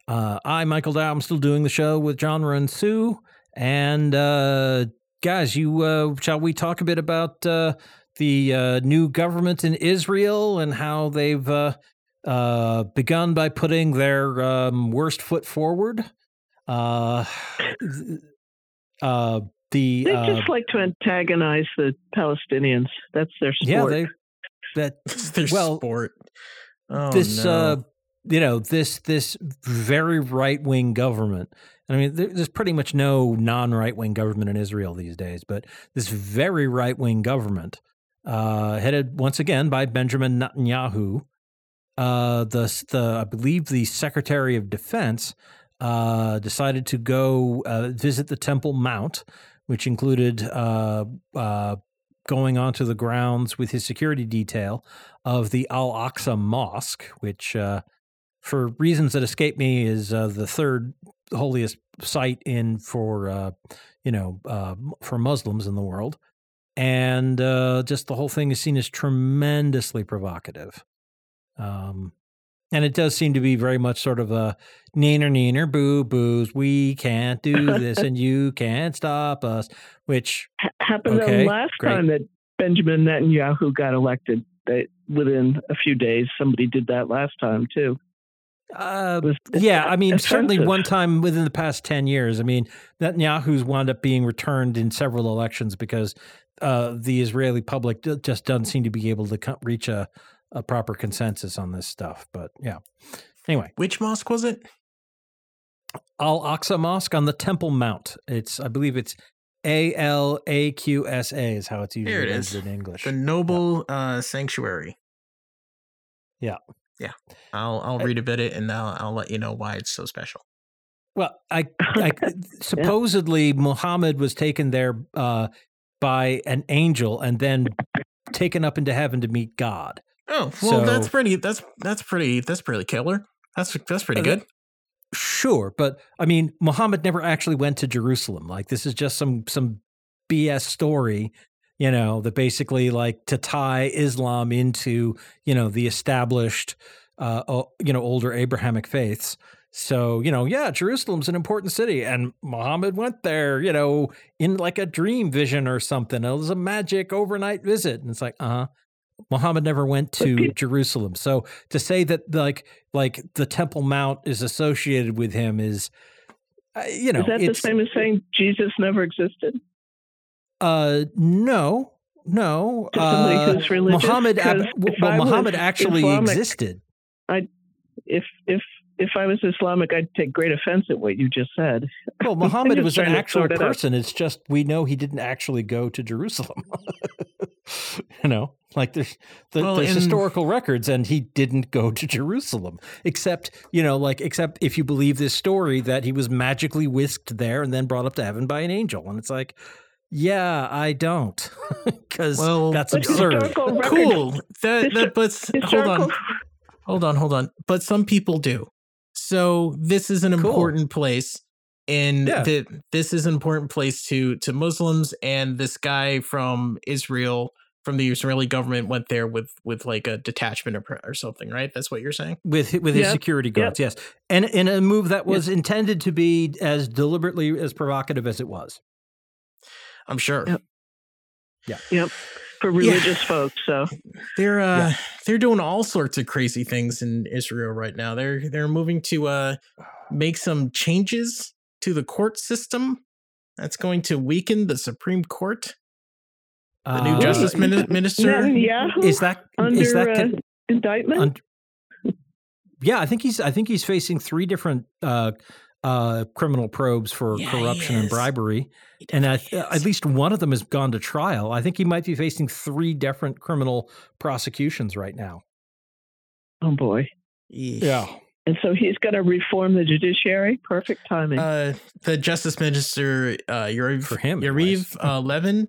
S1: Uh, I, Michael Dow, I'm still doing the show with John and Sue. And uh, guys, you uh, shall we talk a bit about uh, the uh, new government in Israel and how they've uh, begun by putting their um, worst foot forward? The
S3: They
S1: uh,
S3: just like to antagonize the Palestinians. That's their sport.
S1: yeah, they that
S2: their
S1: Well,
S2: sport. Oh,
S1: this
S2: no.
S1: uh you know this this very right wing government i mean there's pretty much no non right wing government in israel these days but this very right wing government uh headed once again by benjamin netanyahu uh the the i believe the secretary of defense uh decided to go uh, visit the temple mount which included uh uh going onto the grounds with his security detail of the Al Aqsa Mosque, which, uh, for reasons that escape me, is uh, the third holiest site in for uh, you know uh, for Muslims in the world, and just the whole thing is seen as tremendously provocative. Um, and it does seem to be very much sort of a neener neener boo boos. We can't do this, and you can't stop us. Which
S3: Ha- happened
S1: Okay,
S3: the last
S1: great.
S3: time that Benjamin Netanyahu got elected. They, within a few days, somebody did that last time too.
S1: Uh, yeah, I mean, certainly one time within the past 10 years. I mean, Netanyahu's wound up being returned in several elections because uh, the Israeli public d- just doesn't seem to be able to reach a, a proper consensus on this stuff. But yeah. Anyway,
S2: Which mosque was it?
S1: Al Aqsa Mosque on the Temple Mount. It's, I believe it's A L A Q S A is how it's usually
S2: it
S1: in English.
S2: The Noble uh, Sanctuary.
S1: Yeah.
S2: Yeah. I'll I'll
S1: I-
S2: read a bit of it and I'll I'll let you know why it's so special.
S1: Well, I, I supposedly Muhammad was taken there uh, by an angel and then taken up into heaven to meet God.
S2: Oh, well that's pretty that's that's pretty that's pretty killer. That's that's pretty
S1: Uh,
S2: good.
S1: Sure, but I mean, Muhammad never actually went to Jerusalem. Like this is just some some BS story, you know, that basically like to tie Islam into, you know, the established, uh, you know, older Abrahamic faiths. So, you know, yeah, Jerusalem's an important city and Muhammad went there, you know, in like a dream vision or something. It was a magic overnight visit. And it's like, uh-huh. Muhammad never went to Jerusalem. So to say that like like the Temple Mount is associated with him is uh, you know,
S3: Is that the same as saying Jesus never existed?
S1: uh no. No. Uh? Muhammad well, Muhammad actually
S3: Islamic-
S1: existed.
S3: I if if if I was Islamic, I'd take great offense at what you just said.
S1: Well, Muhammad was an actual
S3: sort it out.
S1: person. It's just we know he didn't actually go to Jerusalem. you know, like there's the,
S2: Well,
S1: there's
S2: in-
S1: historical records, and he didn't go to Jerusalem. Except, you know, like except if you believe this story that he was magically whisked there and then brought up to heaven by an angel, and it's like, yeah, I don't, because
S2: Well,
S1: that's absurd.
S2: Cool. That,
S3: Histo-
S2: that, but hold on. Hold on, hold on. But some people do. So this is an
S1: Cool.
S2: important place. And
S1: Yeah.
S2: that this is an important place to to Muslims and this guy from Israel from the Israeli government went there with with like a detachment or, or something, right? That's what you're saying?
S1: with with his
S3: Yep,
S1: security guards, yes, and in a move that was intended to be as deliberately as provocative as it was.
S2: I'm sure.
S3: Yep. Yep. For religious folks. So
S2: They're uh
S1: Yeah.
S2: they're doing all sorts of crazy things in Israel right now. They're they're moving to uh make some changes to the court system. That's going to weaken the Supreme Court. The new
S1: Uh,
S2: justice mini- minister.
S3: Netanyahu
S1: is that
S3: under
S1: is that
S3: uh,
S1: con-
S3: indictment.
S1: un- yeah, I think he's I think he's facing three different uh, uh, criminal probes for
S2: Yeah,
S1: corruption and bribery, and I, at least one of them has gone to trial. I think he might be facing three different criminal prosecutions right now.
S3: oh boy.
S2: Yeah.
S3: And so he's going to reform the judiciary. Perfect timing.
S2: Uh, the justice minister, uh, Yariv,
S1: For him,
S2: Yariv uh, Levin,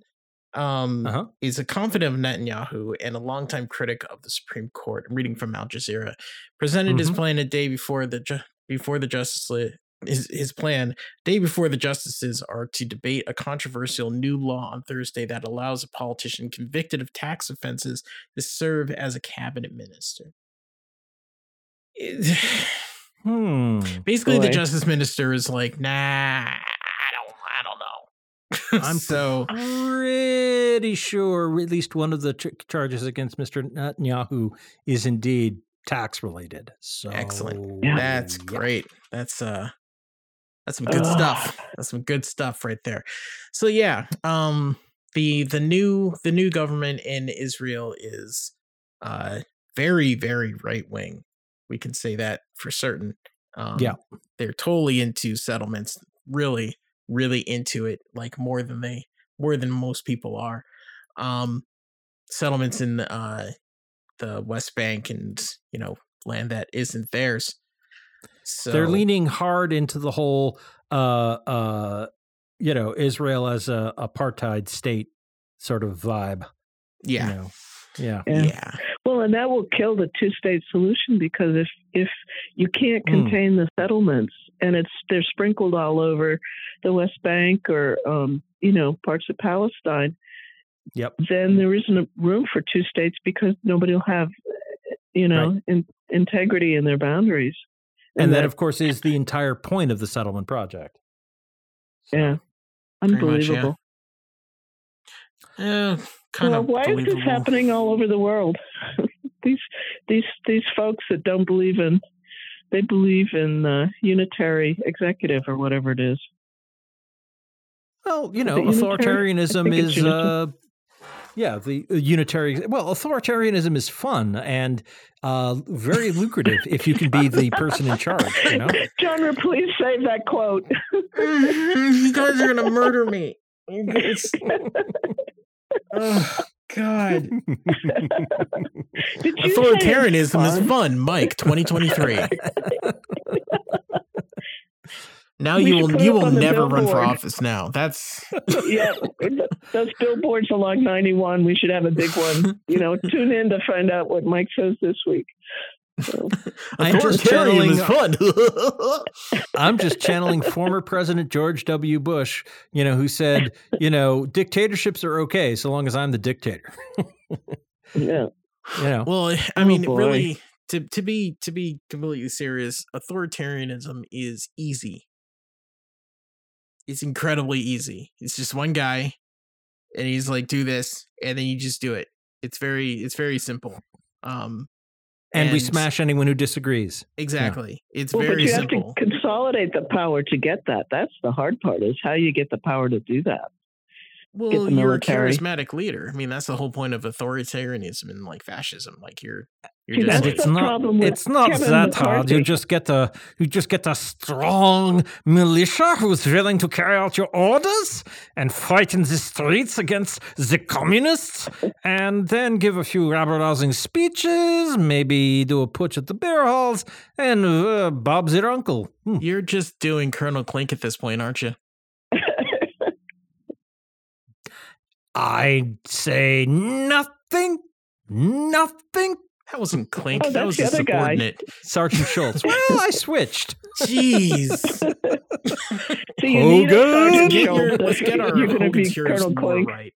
S2: um,
S1: Uh-huh.
S2: is a confidant of Netanyahu and a longtime critic of the Supreme Court. I'm reading from Al Jazeera. Presented his
S1: Mhm.
S2: plan a day before the ju- before the justice li- his his plan day before the justices are to debate a controversial new law on Thursday that allows a politician convicted of tax offenses to serve as a cabinet minister. It-
S1: Hmm.
S2: Basically, the justice minister is like, nah, I don't, I don't know.
S1: I'm
S2: so
S1: pretty sure at least one of the ch- charges against Mr. Netanyahu is indeed tax related. So
S2: Excellent.
S3: Yeah.
S2: that's
S1: yeah.
S2: great. That's uh, that's some good
S3: Ugh.
S2: stuff. That's some good stuff right there. So yeah, um, the the new the new government in Israel is uh very very right wing. We can say that for certain. Um,
S1: Yeah.
S2: they're totally into settlements. Really, really into it. Like more than they more than most people are. Um, settlements in uh the West Bank and you know land that isn't theirs. So
S1: they're leaning hard into the whole uh uh you know israel as a apartheid state sort of vibe
S2: yeah,
S1: you know? yeah
S3: Yeah.
S2: yeah,
S3: Well, and that will kill the two-state solution because if if you can't
S1: Hmm.
S3: contain the settlements and it's they're sprinkled all over the West Bank or um, you know parts of Palestine,
S1: yep
S3: then there isn't a room for two states because nobody will have you know in, integrity in their boundaries.
S1: And that
S3: that-
S1: of course is the entire point of the settlement project So,
S3: yeah,
S2: Pretty much, yeah.
S3: unbelievable.
S2: Eh, kind
S3: well,
S2: of.
S3: why is this happening all over the world? these these these folks that don't believe in they believe in uh, unitary executive or whatever it is.
S1: well you know
S3: it unitary? I
S1: authoritarianism is uh yeah the uh, unitary well authoritarianism is fun and uh very lucrative if you can be the person in charge you know
S3: John, please save that quote.
S2: you guys are gonna murder me. It's, oh God.
S3: Did you say it's
S2: Authoritarianism is
S3: fun?
S2: fun, Mike. 2023. Now
S3: We
S2: you will you will
S3: on the
S2: never run for office. Now that's
S3: yeah, those billboards along 91. We should have a big one. You know, tune in to find out what Mike says this week.
S2: I'm just channeling uh, fun.
S1: I'm just channeling former President George W. Bush, you know, who said, you know, dictatorships are okay so long as I'm the dictator.
S3: Yeah.
S1: You know,
S2: well, I
S3: Oh,
S2: mean,
S3: boy.
S2: really, to to be to be completely serious, authoritarianism is easy. It's incredibly easy. It's just one guy, and he's like, "Do this," and then you just do it. It's very it's very simple. Um,
S1: and, we smash anyone who disagrees.
S2: exactly. It's
S3: Well, but
S2: very
S3: you
S2: simple.
S3: have to consolidate the power to get that. That's the hard part is how you get the power to do that.
S2: Well, you're a charismatic leader. I mean, that's the whole point of authoritarianism and like fascism. Like you're, you're just
S1: And it's not it's not
S3: Kevin
S1: that hard. You just get a you just get a strong militia who's willing to carry out your orders and fight in the streets against the communists, and then give a few rabble rousing speeches, maybe do a putsch at the beer halls, and uh, Bob's your uncle. Hmm.
S2: you're just doing Colonel Klink at this point, aren't you?
S1: I say nothing, nothing.
S2: That wasn't Klink.
S3: Oh,
S2: that was
S3: the
S2: a
S3: other guy.
S2: subordinate.
S1: Sergeant Schultz. Well, I switched.
S2: Jeez.
S3: So you need a
S1: Hogan!
S3: Sergeant
S2: get your, let's get our
S3: you're going be
S2: Heroes
S3: Colonel
S2: war
S3: Klink.
S2: right.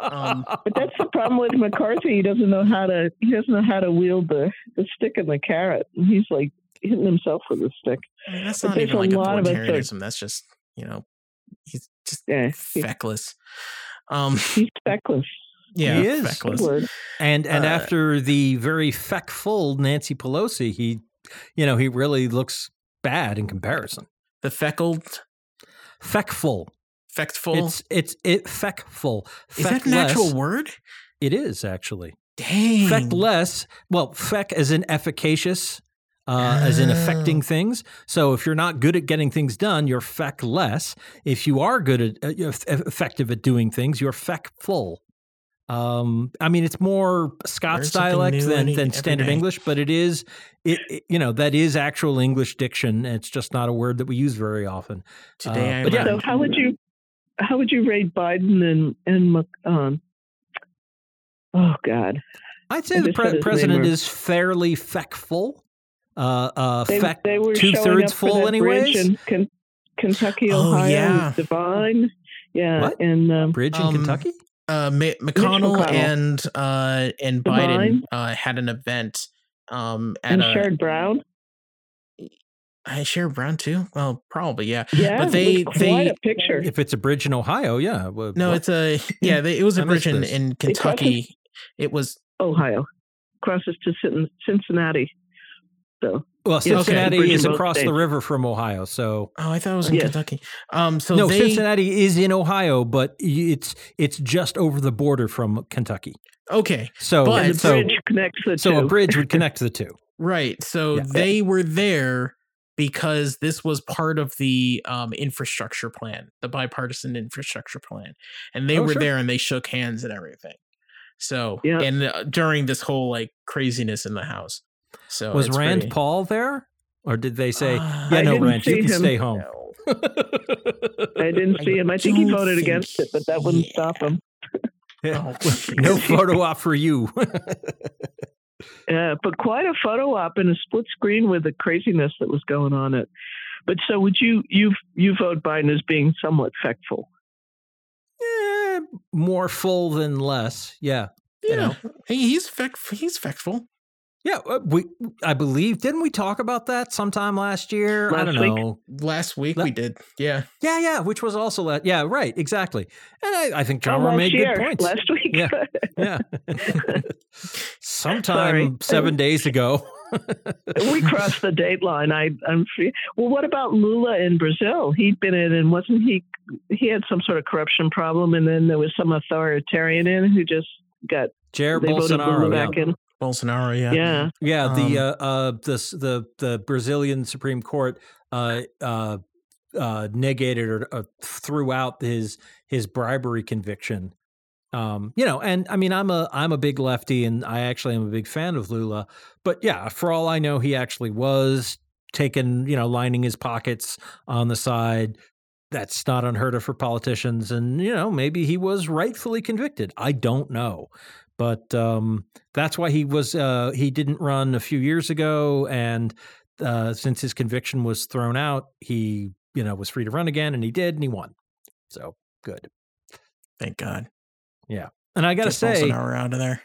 S2: Um,
S3: But that's the problem with McCarthy. He doesn't know how to. He doesn't know how to wield the the stick and the carrot. He's like hitting himself with the stick.
S2: I mean, that's
S3: But
S2: not even
S3: a
S2: like
S3: lot of
S2: authoritarianism. That's just you know, he's just
S3: Yeah, he-
S2: feckless. Um,
S3: he's feckless.
S2: Yeah,
S1: He is.
S3: Good
S2: feckless.
S1: And and
S2: Uh,
S1: after the very feckful Nancy Pelosi, he, you know, he really looks bad in comparison.
S2: The feckled,
S1: Feckful.
S2: fectful.
S1: It's it's it feckful.
S2: Is that an actual word?
S1: It is actually
S2: Dang.
S1: feckless. Well, feck as in efficacious, uh, as in
S2: Oh.
S1: affecting things. So if you're not good at getting things done, you're feckless. If you are good at uh, effective at doing things, you're feckful. Um, I mean, it's more Scots dialect than than standard
S2: day.
S1: English, but it is it, it- You know, that is actual English diction. It's just not a word that we use very often.
S2: Today
S1: uh, but yeah.
S3: So how would you how would you rate Biden and and um? Oh God,
S1: I'd say
S3: I
S1: the pre-
S3: said his name
S1: president is fairly feckful. Uh, uh,
S3: they,
S1: feck
S3: they were
S1: two thirds full,
S3: that bridge
S1: anyways.
S3: in Ken- Kentucky,
S2: Oh,
S3: Ohio,
S2: yeah.
S3: DeWine, yeah,
S1: What?
S3: and um,
S1: Bridge in
S2: Um,
S1: Kentucky.
S2: Uh, Ma- McConnell,
S3: McConnell.
S2: and uh, and Biden
S3: DeWine?
S2: uh, had an event um, at
S3: and
S2: a,
S3: Sherrod Brown.
S2: I share Brown too. Well, probably yeah.
S3: Yeah,
S2: But they-
S3: it was
S2: they-
S3: quite a picture.
S1: If it's a bridge in Ohio, yeah. well,
S2: No,
S1: what?
S2: it's a yeah. They, it was a
S1: I missed
S2: bridge in, in Kentucky. It was
S3: Ohio crosses to Cincinnati. So
S1: well,
S2: yeah, okay.
S1: Cincinnati is
S3: both
S1: across the river from Ohio, so
S2: oh, I thought it was in
S3: Yes.
S2: Kentucky. Um, so
S1: no,
S2: they
S1: Cincinnati is in Ohio, but it's it's just over the border from Kentucky.
S2: okay,
S1: So
S2: But-
S1: so
S3: bridge connects the
S1: so
S3: two.
S1: a bridge would connect the two.
S2: right. So
S1: Yeah.
S2: they were there because this was part of the um, infrastructure plan, the bipartisan infrastructure plan, and they
S1: Oh,
S2: were
S1: sure.
S2: there and they shook hands and everything. So
S3: Yeah.
S2: and uh, during this whole like craziness in the house. So
S1: Was Rand
S2: pretty-
S1: Paul there, or did they say,
S2: Uh,
S1: "Yeah,
S3: I
S1: no,
S3: didn't
S1: Rand, you
S3: see
S1: can
S3: him.
S1: stay home"?
S2: No.
S3: I didn't
S2: I
S3: see him. I think he voted
S2: think
S3: against it, but that wouldn't
S2: he-
S3: stop him.
S2: Oh,
S1: no photo op for you.
S3: Yeah, but quite a photo op and a split screen with the craziness that was going on. It. But so would you you you vote Biden as being somewhat factful?
S1: Eh, more full than less. Yeah.
S2: Yeah,
S1: You know.
S2: Hey, he's feck, he's factful.
S1: Yeah, uh, we I believe didn't we talk about that sometime last year? I don't
S3: week?
S1: know.
S2: Last week
S1: Le-
S2: we did. Yeah.
S1: Yeah, yeah, which was also la- yeah, right, exactly. And I, I think John
S3: Oh,
S1: made
S3: year,
S1: good points.
S3: last week.
S1: Yeah. yeah. Sometime
S3: Sorry.
S1: seven days ago.
S3: we crossed the date line. I, I'm free. Well, what about Lula in Brazil? He'd been in, and wasn't he? He had some sort of corruption problem, and then there was some authoritarian in who just got
S1: Jair
S3: they voted Lula
S1: Bolsonaro.
S3: back
S1: Yeah,
S3: in.
S2: Bolsonaro, yeah.
S3: Yeah,
S1: yeah the
S2: Um,
S1: uh, uh the the the Brazilian Supreme Court uh uh uh negated or uh, threw out his his bribery conviction. Um, you know, and I mean, I'm a I'm a big lefty, and I actually am a big fan of Lula. But yeah, for all I know, he actually was taking, you know, lining his pockets on the side. That's not unheard of for politicians, and you know, maybe he was rightfully convicted. I don't know, But um, that's why he was uh, he didn't run a few years ago, and uh, since his conviction was thrown out, he you know was free to run again, and he did, and he won. So good.
S2: Thank God.
S1: Yeah, and I got to
S2: Get
S1: say,
S2: Bolsonaro out of there.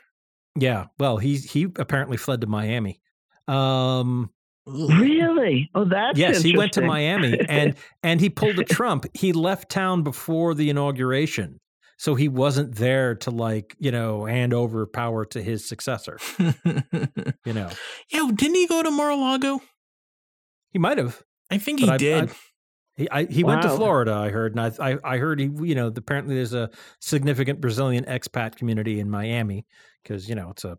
S1: yeah, well, he he apparently fled to Miami. Um,
S3: Really? Oh, that's
S1: yes, he went to. Miami, and and he pulled a Trump. He left town before the inauguration, so he wasn't there to like you know hand over power to his successor. You know,
S2: yeah, didn't he go to Mar-a-Lago?
S1: he might have.
S2: I think he
S1: I-
S2: did.
S1: I- He I, he went to Florida. I heard, and I, I I heard he you know apparently there's a significant Brazilian expat community in Miami because you know it's a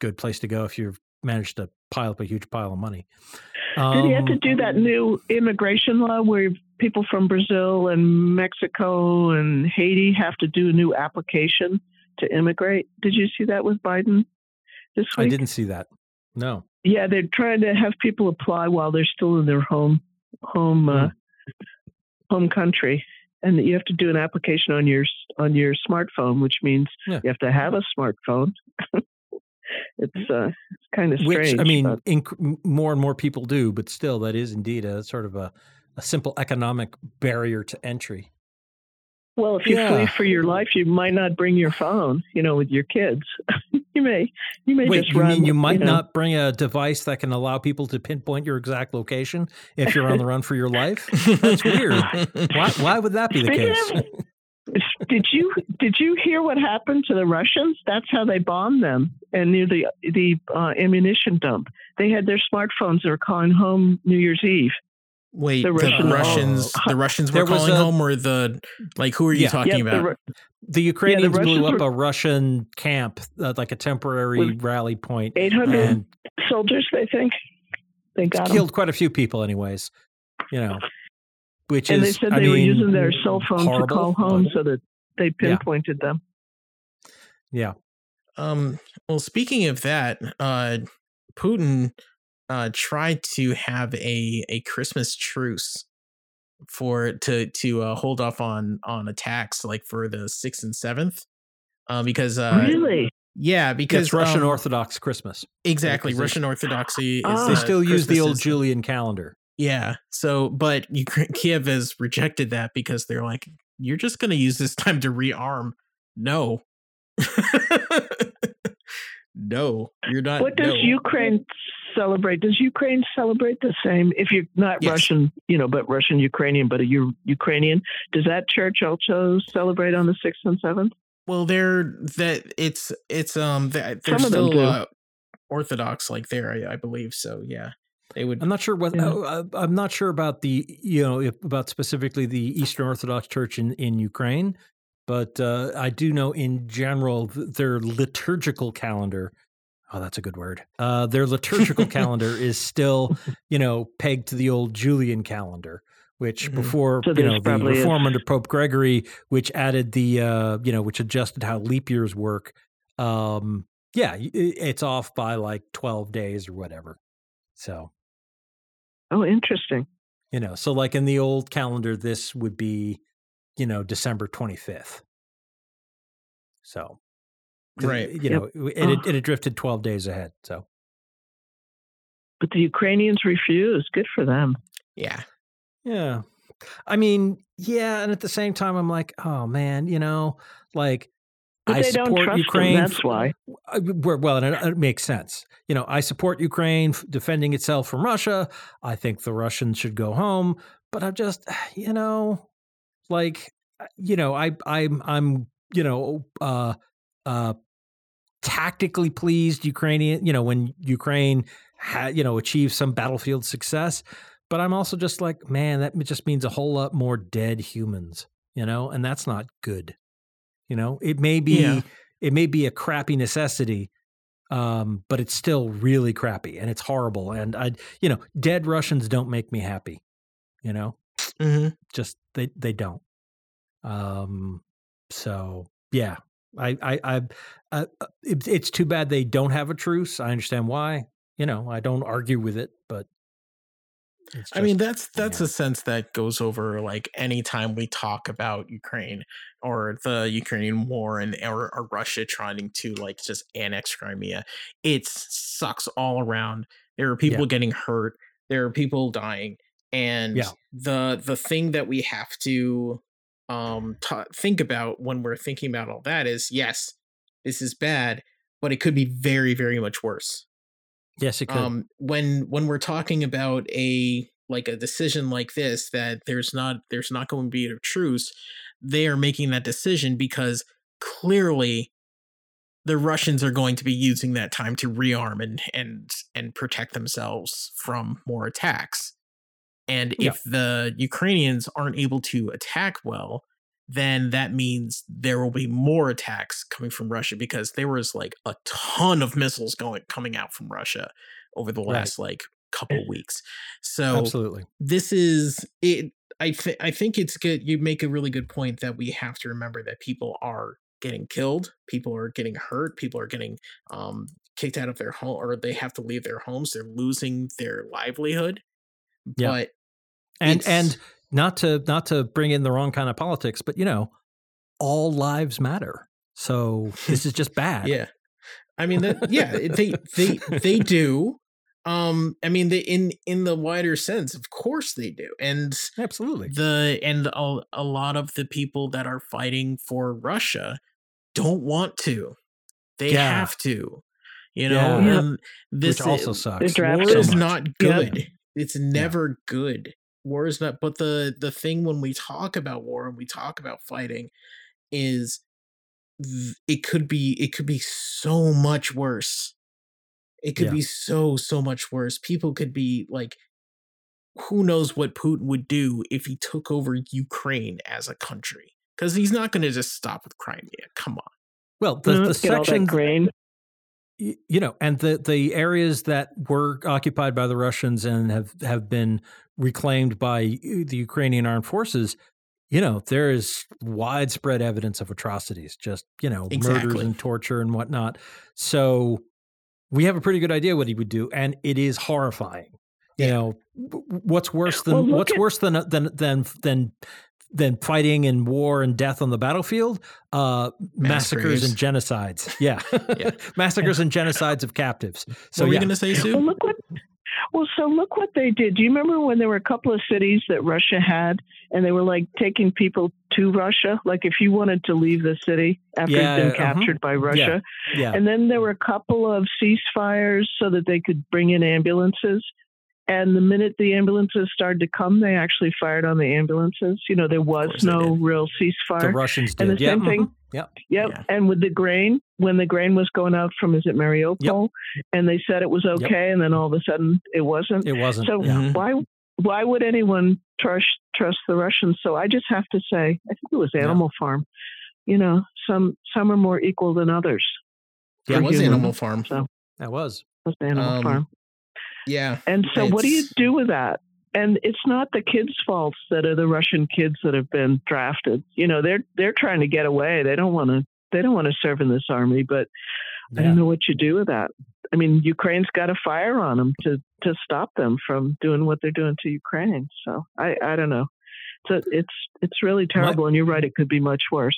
S1: good place to go if you've managed to pile up a huge pile of money.
S3: Did he have to
S1: Um,
S3: do that new immigration law where people from Brazil and Mexico and Haiti have to do a new application to immigrate? Did you see that with Biden this week?
S1: I didn't see that. No.
S3: Yeah, they're trying to have people apply while they're still in their home home uh, home country, and you have to do an application on your on your smartphone, which means
S1: Yeah.
S3: you have to have a smartphone. it's uh, it's kind of strange.
S1: Which I mean, inc- more and more people do, but still, that is indeed a sort of a, a simple economic barrier to entry.
S3: Well, if you
S1: Yeah.
S3: flee for your life, you might not bring your phone. You know, with your kids, you may you may
S1: Wait,
S3: just
S1: you
S3: run.
S1: mean you might
S3: know.
S1: not bring a device that can allow people to pinpoint your exact location if you're on the run for your life? That's weird. Why, why would that be the
S3: Speaking
S1: case?
S3: of- Did you did you hear what happened to the Russians? That's how they bombed them, and near the the uh, ammunition dump, they had their smartphones. They were calling home New Year's Eve.
S2: Wait,
S3: The
S2: the, Russians,
S3: Oh.
S2: the Russians were
S1: was
S2: calling
S1: a-
S2: home, or the like? Who are you
S1: Yeah.
S2: talking
S3: Yeah,
S2: about?
S3: Ru-
S1: The Ukrainians blew up
S3: were-
S1: a Russian camp, uh, like a temporary
S3: With
S1: rally point,
S3: 800 soldiers, they think they got 'em.
S1: killed quite a few people, anyways. You know, which
S3: and they
S1: is
S3: said
S1: I
S3: they were
S1: mean,
S3: using their cell phone to call home,
S1: but-
S3: so that they
S1: Yeah.
S3: pinpointed them.
S1: Yeah,
S2: Um, well, speaking of that, uh, Putin uh, tried to have a a Christmas truce for to to uh, hold off on on attacks like for the sixth and seventh, uh, because uh,
S3: really?
S2: yeah, because
S1: it's Russian
S2: um,
S1: Orthodox Christmas.
S2: exactly
S1: because
S2: Russian Orthodoxy. Is,
S3: Oh.
S1: They
S2: uh,
S1: still use the old
S2: is-
S1: Julian calendar.
S2: Yeah. So, but Ukra- Kiev has rejected that because they're like, you're just going to use this time to rearm. No. no, you're not.
S3: What does
S2: no.
S3: Ukraine celebrate? Does Ukraine celebrate the same? If you're not
S2: Yes.
S3: Russian, you know, but Russian Ukrainian, but you're Ukrainian, does that church also celebrate on the sixth and seventh?
S2: Well, they're that it's it's um they're
S3: Some of them
S2: still uh, Orthodox like there, I, I believe. So yeah, they would.
S1: I'm not sure what
S3: Yeah.
S1: uh, I'm not sure about the you know about specifically the Eastern Orthodox Church in in Ukraine, but uh, I do know in general their liturgical calendar. Oh, that's a good word. Uh, their liturgical calendar is still you know pegged to the old Julian calendar, which
S2: Mhm.
S1: before
S3: So
S1: you know the reform under Pope Gregory, which added the uh, you know which adjusted how leap years work. Um, yeah, it's off by like 12 days or whatever. So
S3: Oh, interesting.
S1: you know so like in the old calendar this would be you know december 25th So,
S2: Right.
S1: you know and it,
S3: Oh.
S1: it had drifted 12 days ahead so
S3: But the Ukrainians refuse. Good for them.
S2: Yeah.
S1: yeah i mean yeah and at the same time i'm like oh man you know like
S3: But
S1: I support Ukraine.
S3: them. That's why.
S1: Uh, well, and it, it makes sense. You know, I support Ukraine defending itself from Russia. I think the Russians should go home. But I'm just, you know, like, uh, you know, I, I'm, I'm, you know, uh, uh, tactically pleased Ukrainian. You know, when Ukraine had, you know, achieved some battlefield success. But I'm also just like, man, that just means a whole lot more dead humans. You know, and that's not good. You know, it may be
S2: Yeah.
S1: it may be a crappy necessity, um, but it's still really crappy and it's horrible. And I, you know, dead Russians don't make me happy. You know,
S2: hmm
S1: just they they don't. Um, so yeah, I I I, uh, it, it's too bad they don't have a truce. I understand why. You know, I don't argue with it, but It's
S2: I mean, that's that's
S1: yeah.
S2: a sense that goes over like anytime we talk about Ukraine or the Ukrainian war and or, or Russia trying to like just annex Crimea. It sucks all around. There are people getting hurt. There are people dying, and
S1: Yeah.
S2: the the thing that we have to um ta think about when we're thinking about all that is yes, this is bad, but it could be very very much worse
S1: yes, it could.
S2: um when when we're talking about a like a decision like this that there's not there's not going to be a truce they are making that decision because clearly the Russians are going to be using that time to rearm and and and protect themselves from more attacks. And
S1: Yeah.
S2: if the Ukrainians aren't able to attack well, then that means there will be more attacks coming from Russia because there was like a ton of missiles going coming out from Russia over the
S1: Right.
S2: last like couple weeks. So
S1: Absolutely.
S2: this is it i th- i think it's good you make a really good point that we have to remember that people are getting killed people are getting hurt people are getting um kicked out of their home or they have to leave their homes they're losing their livelihood
S1: Yeah.
S2: but
S1: and and not to not to bring in the wrong kind of politics, but you know, all lives matter. So this is just bad.
S2: yeah i mean that yeah they they they do um i mean they in in the wider sense of course they do and
S1: absolutely.
S2: the and a, a lot of the people that are fighting for Russia don't want to. They
S1: Yeah.
S2: have to. You know,
S1: Yeah.
S2: and this
S1: Which also
S2: is,
S1: sucks.
S3: draft
S2: war
S3: so
S2: is
S3: much.
S2: not
S3: Yeah.
S2: good. It's never good. War is not but the the thing when we talk about war and we talk about fighting is th- it could be it could be so much worse. It could
S1: Yeah.
S2: be so so much worse. People could be like who knows what Putin would do if he took over Ukraine as a country? Because he's not going to just stop with Crimea. Come on.
S1: Well, the,
S3: No,
S1: the
S3: get all that
S1: sections
S3: grain.
S1: You know, and the the areas that were occupied by the Russians and have have been reclaimed by the Ukrainian armed forces, you know, there is widespread evidence of atrocities, just you know, murders and torture and whatnot. So we have a pretty good idea what he would do, and it is horrifying. You
S2: Yeah.
S1: know, w- w- what's worse than
S3: Well,
S1: what's
S3: at-
S1: worse than than than than than fighting and war and death on the battlefield? Uh,
S2: Mass
S1: massacres and genocides. Yeah,
S2: Yeah.
S1: massacres and genocides of captives. So
S2: what were
S1: yeah,
S2: you going to say,
S3: Well, look what. Well, so look what they did. Do you remember when there were a couple of cities that Russia had, and they were like taking people to Russia? Like if you wanted to leave the city after
S1: Yeah,
S3: it'd been
S1: uh-huh.
S3: captured by Russia,
S1: yeah,
S3: and then there were a couple of ceasefires so that they could bring in ambulances. And the minute the ambulances started to come, they actually fired on the ambulances. You know, there was no real ceasefire.
S1: the
S3: ceasefire.
S1: Russians
S3: and
S1: did.
S3: the
S1: yeah,
S3: same thing.
S1: mhm, Yeah,
S3: Yep.
S2: Yeah.
S3: And with the grain, when the grain was going out from, is it Mariupol? And they said it was okay, and then all of a sudden it wasn't.
S1: it wasn't.
S3: So
S1: yeah.
S2: Mhm.
S3: why why would anyone trust trust the Russians? So I just have to say, I think it was
S1: Yeah.
S3: Animal Farm. You know, some some are more equal than others.
S1: Yeah.
S2: it was
S3: human.
S2: Animal Farm.
S3: So
S1: that was.
S3: it was Animal
S2: Um,
S3: Farm.
S2: Yeah.
S3: And so, what do you do with that? And it's not the kids' faults that are the Russian kids that have been drafted. You know, they're they're trying to get away. They don't want to. They don't want to serve in this army. But I don't know what you do with that. I mean, Ukraine's got a fire on them to to stop them from doing what they're doing to Ukraine. So I I don't know. So it's it's really terrible. and you're right. It could be much worse.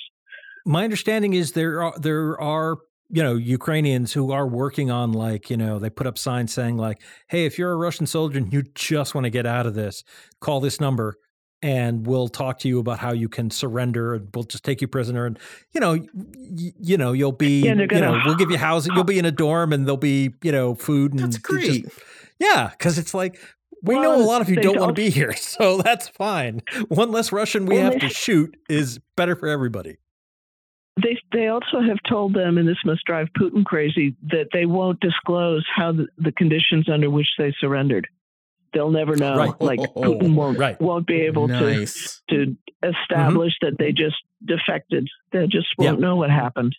S1: My understanding is there are there are you know Ukrainians who are working on like you know they put up signs saying like, hey, if you're a Russian soldier and you just want to get out of this, call this number. And we'll talk to you about how you can surrender, and we'll just take you prisoner. And you know, y- you know, you'll be,
S3: Yeah, they're
S1: you know, we'll give you housing. You'll be in a dorm, and there'll be, you know, food and
S2: That's great.
S1: just- yeah, because it's like we know a lot of you don't want to be here, so that's fine. One less Russian we
S3: Well,
S1: have
S3: they-
S1: to shoot is better for everybody.
S3: They they also have told them, and this must drive Putin crazy, that they won't disclose how the, the conditions under which they surrendered. They'll never know.
S1: Right.
S3: Like Putin won't
S1: Right.
S3: won't be able to
S2: nice.
S3: to establish that they just defected. They just won't
S1: Yeah.
S3: know what happened.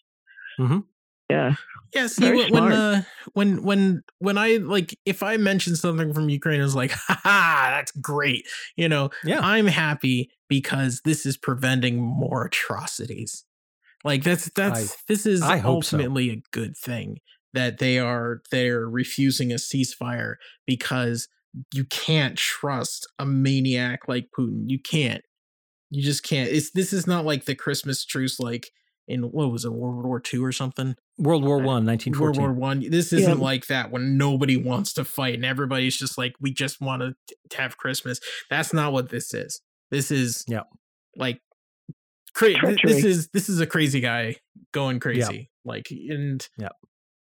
S1: Mhm.
S3: Yeah.
S2: Yeah, see
S3: Very
S2: when when,
S3: smart.
S2: uh, when when when I like if I mention something from Ukraine, I was like, "Ha ha, that's great." You know,
S1: Yeah.
S2: I'm happy because this is preventing more atrocities. Like that's that's this is
S1: I hope so.
S2: ultimately a good thing that they are they're refusing a ceasefire because you can't trust a maniac like Putin. You can't. You just can't. It's this is not like the Christmas truce like in what was it World War II or something.
S1: World War uh, One,
S2: World War One. This isn't like that when nobody wants to fight and everybody's just like we just want to have Christmas. That's not what this is. This is
S1: Yeah.
S2: like cra-
S3: Treachery.
S2: this is this is a crazy guy going crazy. Like and
S1: Yeah.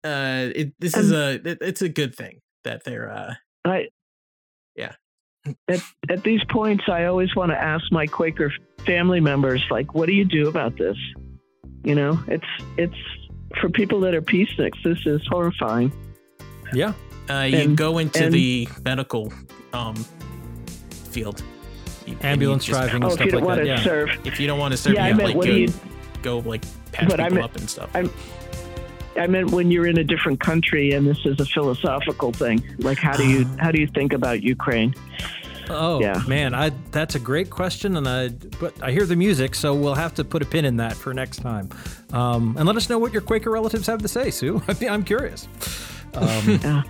S2: uh it this is a it, it's a good thing that they're uh
S3: I,
S2: Yeah.
S3: At, at these points, I always want to ask my Quaker family members, like, what do you do about this? You know, it's it's for people that are peaceniks. This is horrifying.
S1: Yeah.
S2: uh you
S3: And-
S2: go into
S3: and-
S2: the medical um field. You- and you
S1: Ambulance
S2: just-
S1: driving
S3: Oh,
S1: and
S3: if
S1: stuff
S3: you don't
S1: like
S3: want
S1: that.
S3: to
S1: Yeah.
S3: serve,
S2: If you don't want to serve,
S3: Yeah, I
S2: yeah,
S3: meant
S2: like
S3: what
S2: go,
S3: do you-
S2: go like patch
S3: But I
S2: people
S3: meant-
S2: up and stuff.
S3: I- I meant when you're in a different country, and this is a philosophical thing. Like, how do you how do you think about Ukraine?
S1: Oh
S3: Yeah.
S1: man, I that's a great question, and I but I hear the music, so we'll have to put a pin in that for next time. Um, and let us know what your Quaker relatives have to say, Sue. I'm curious. Um,
S3: Yeah.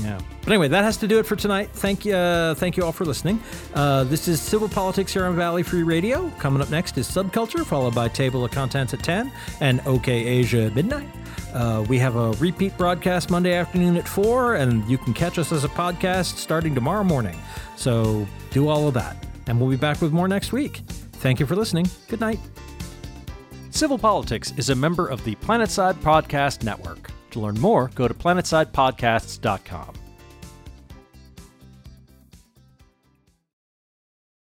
S1: Yeah. But anyway, that has to do it for tonight. Thank you, uh, thank you all for listening. Uh, this is Civil Politics here on Valley Free Radio. Coming up next is Subculture, followed by Table of Contents at 10 and OK Asia at midnight. Uh, we have a repeat broadcast Monday afternoon at 4, and you can catch us as a podcast starting tomorrow morning. So do all of that. And we'll be back with more next week. Thank you for listening. Good night.
S5: Civil Politics is a member of the Planetside Podcast Network. To learn more, go to planetsidepodcasts.com.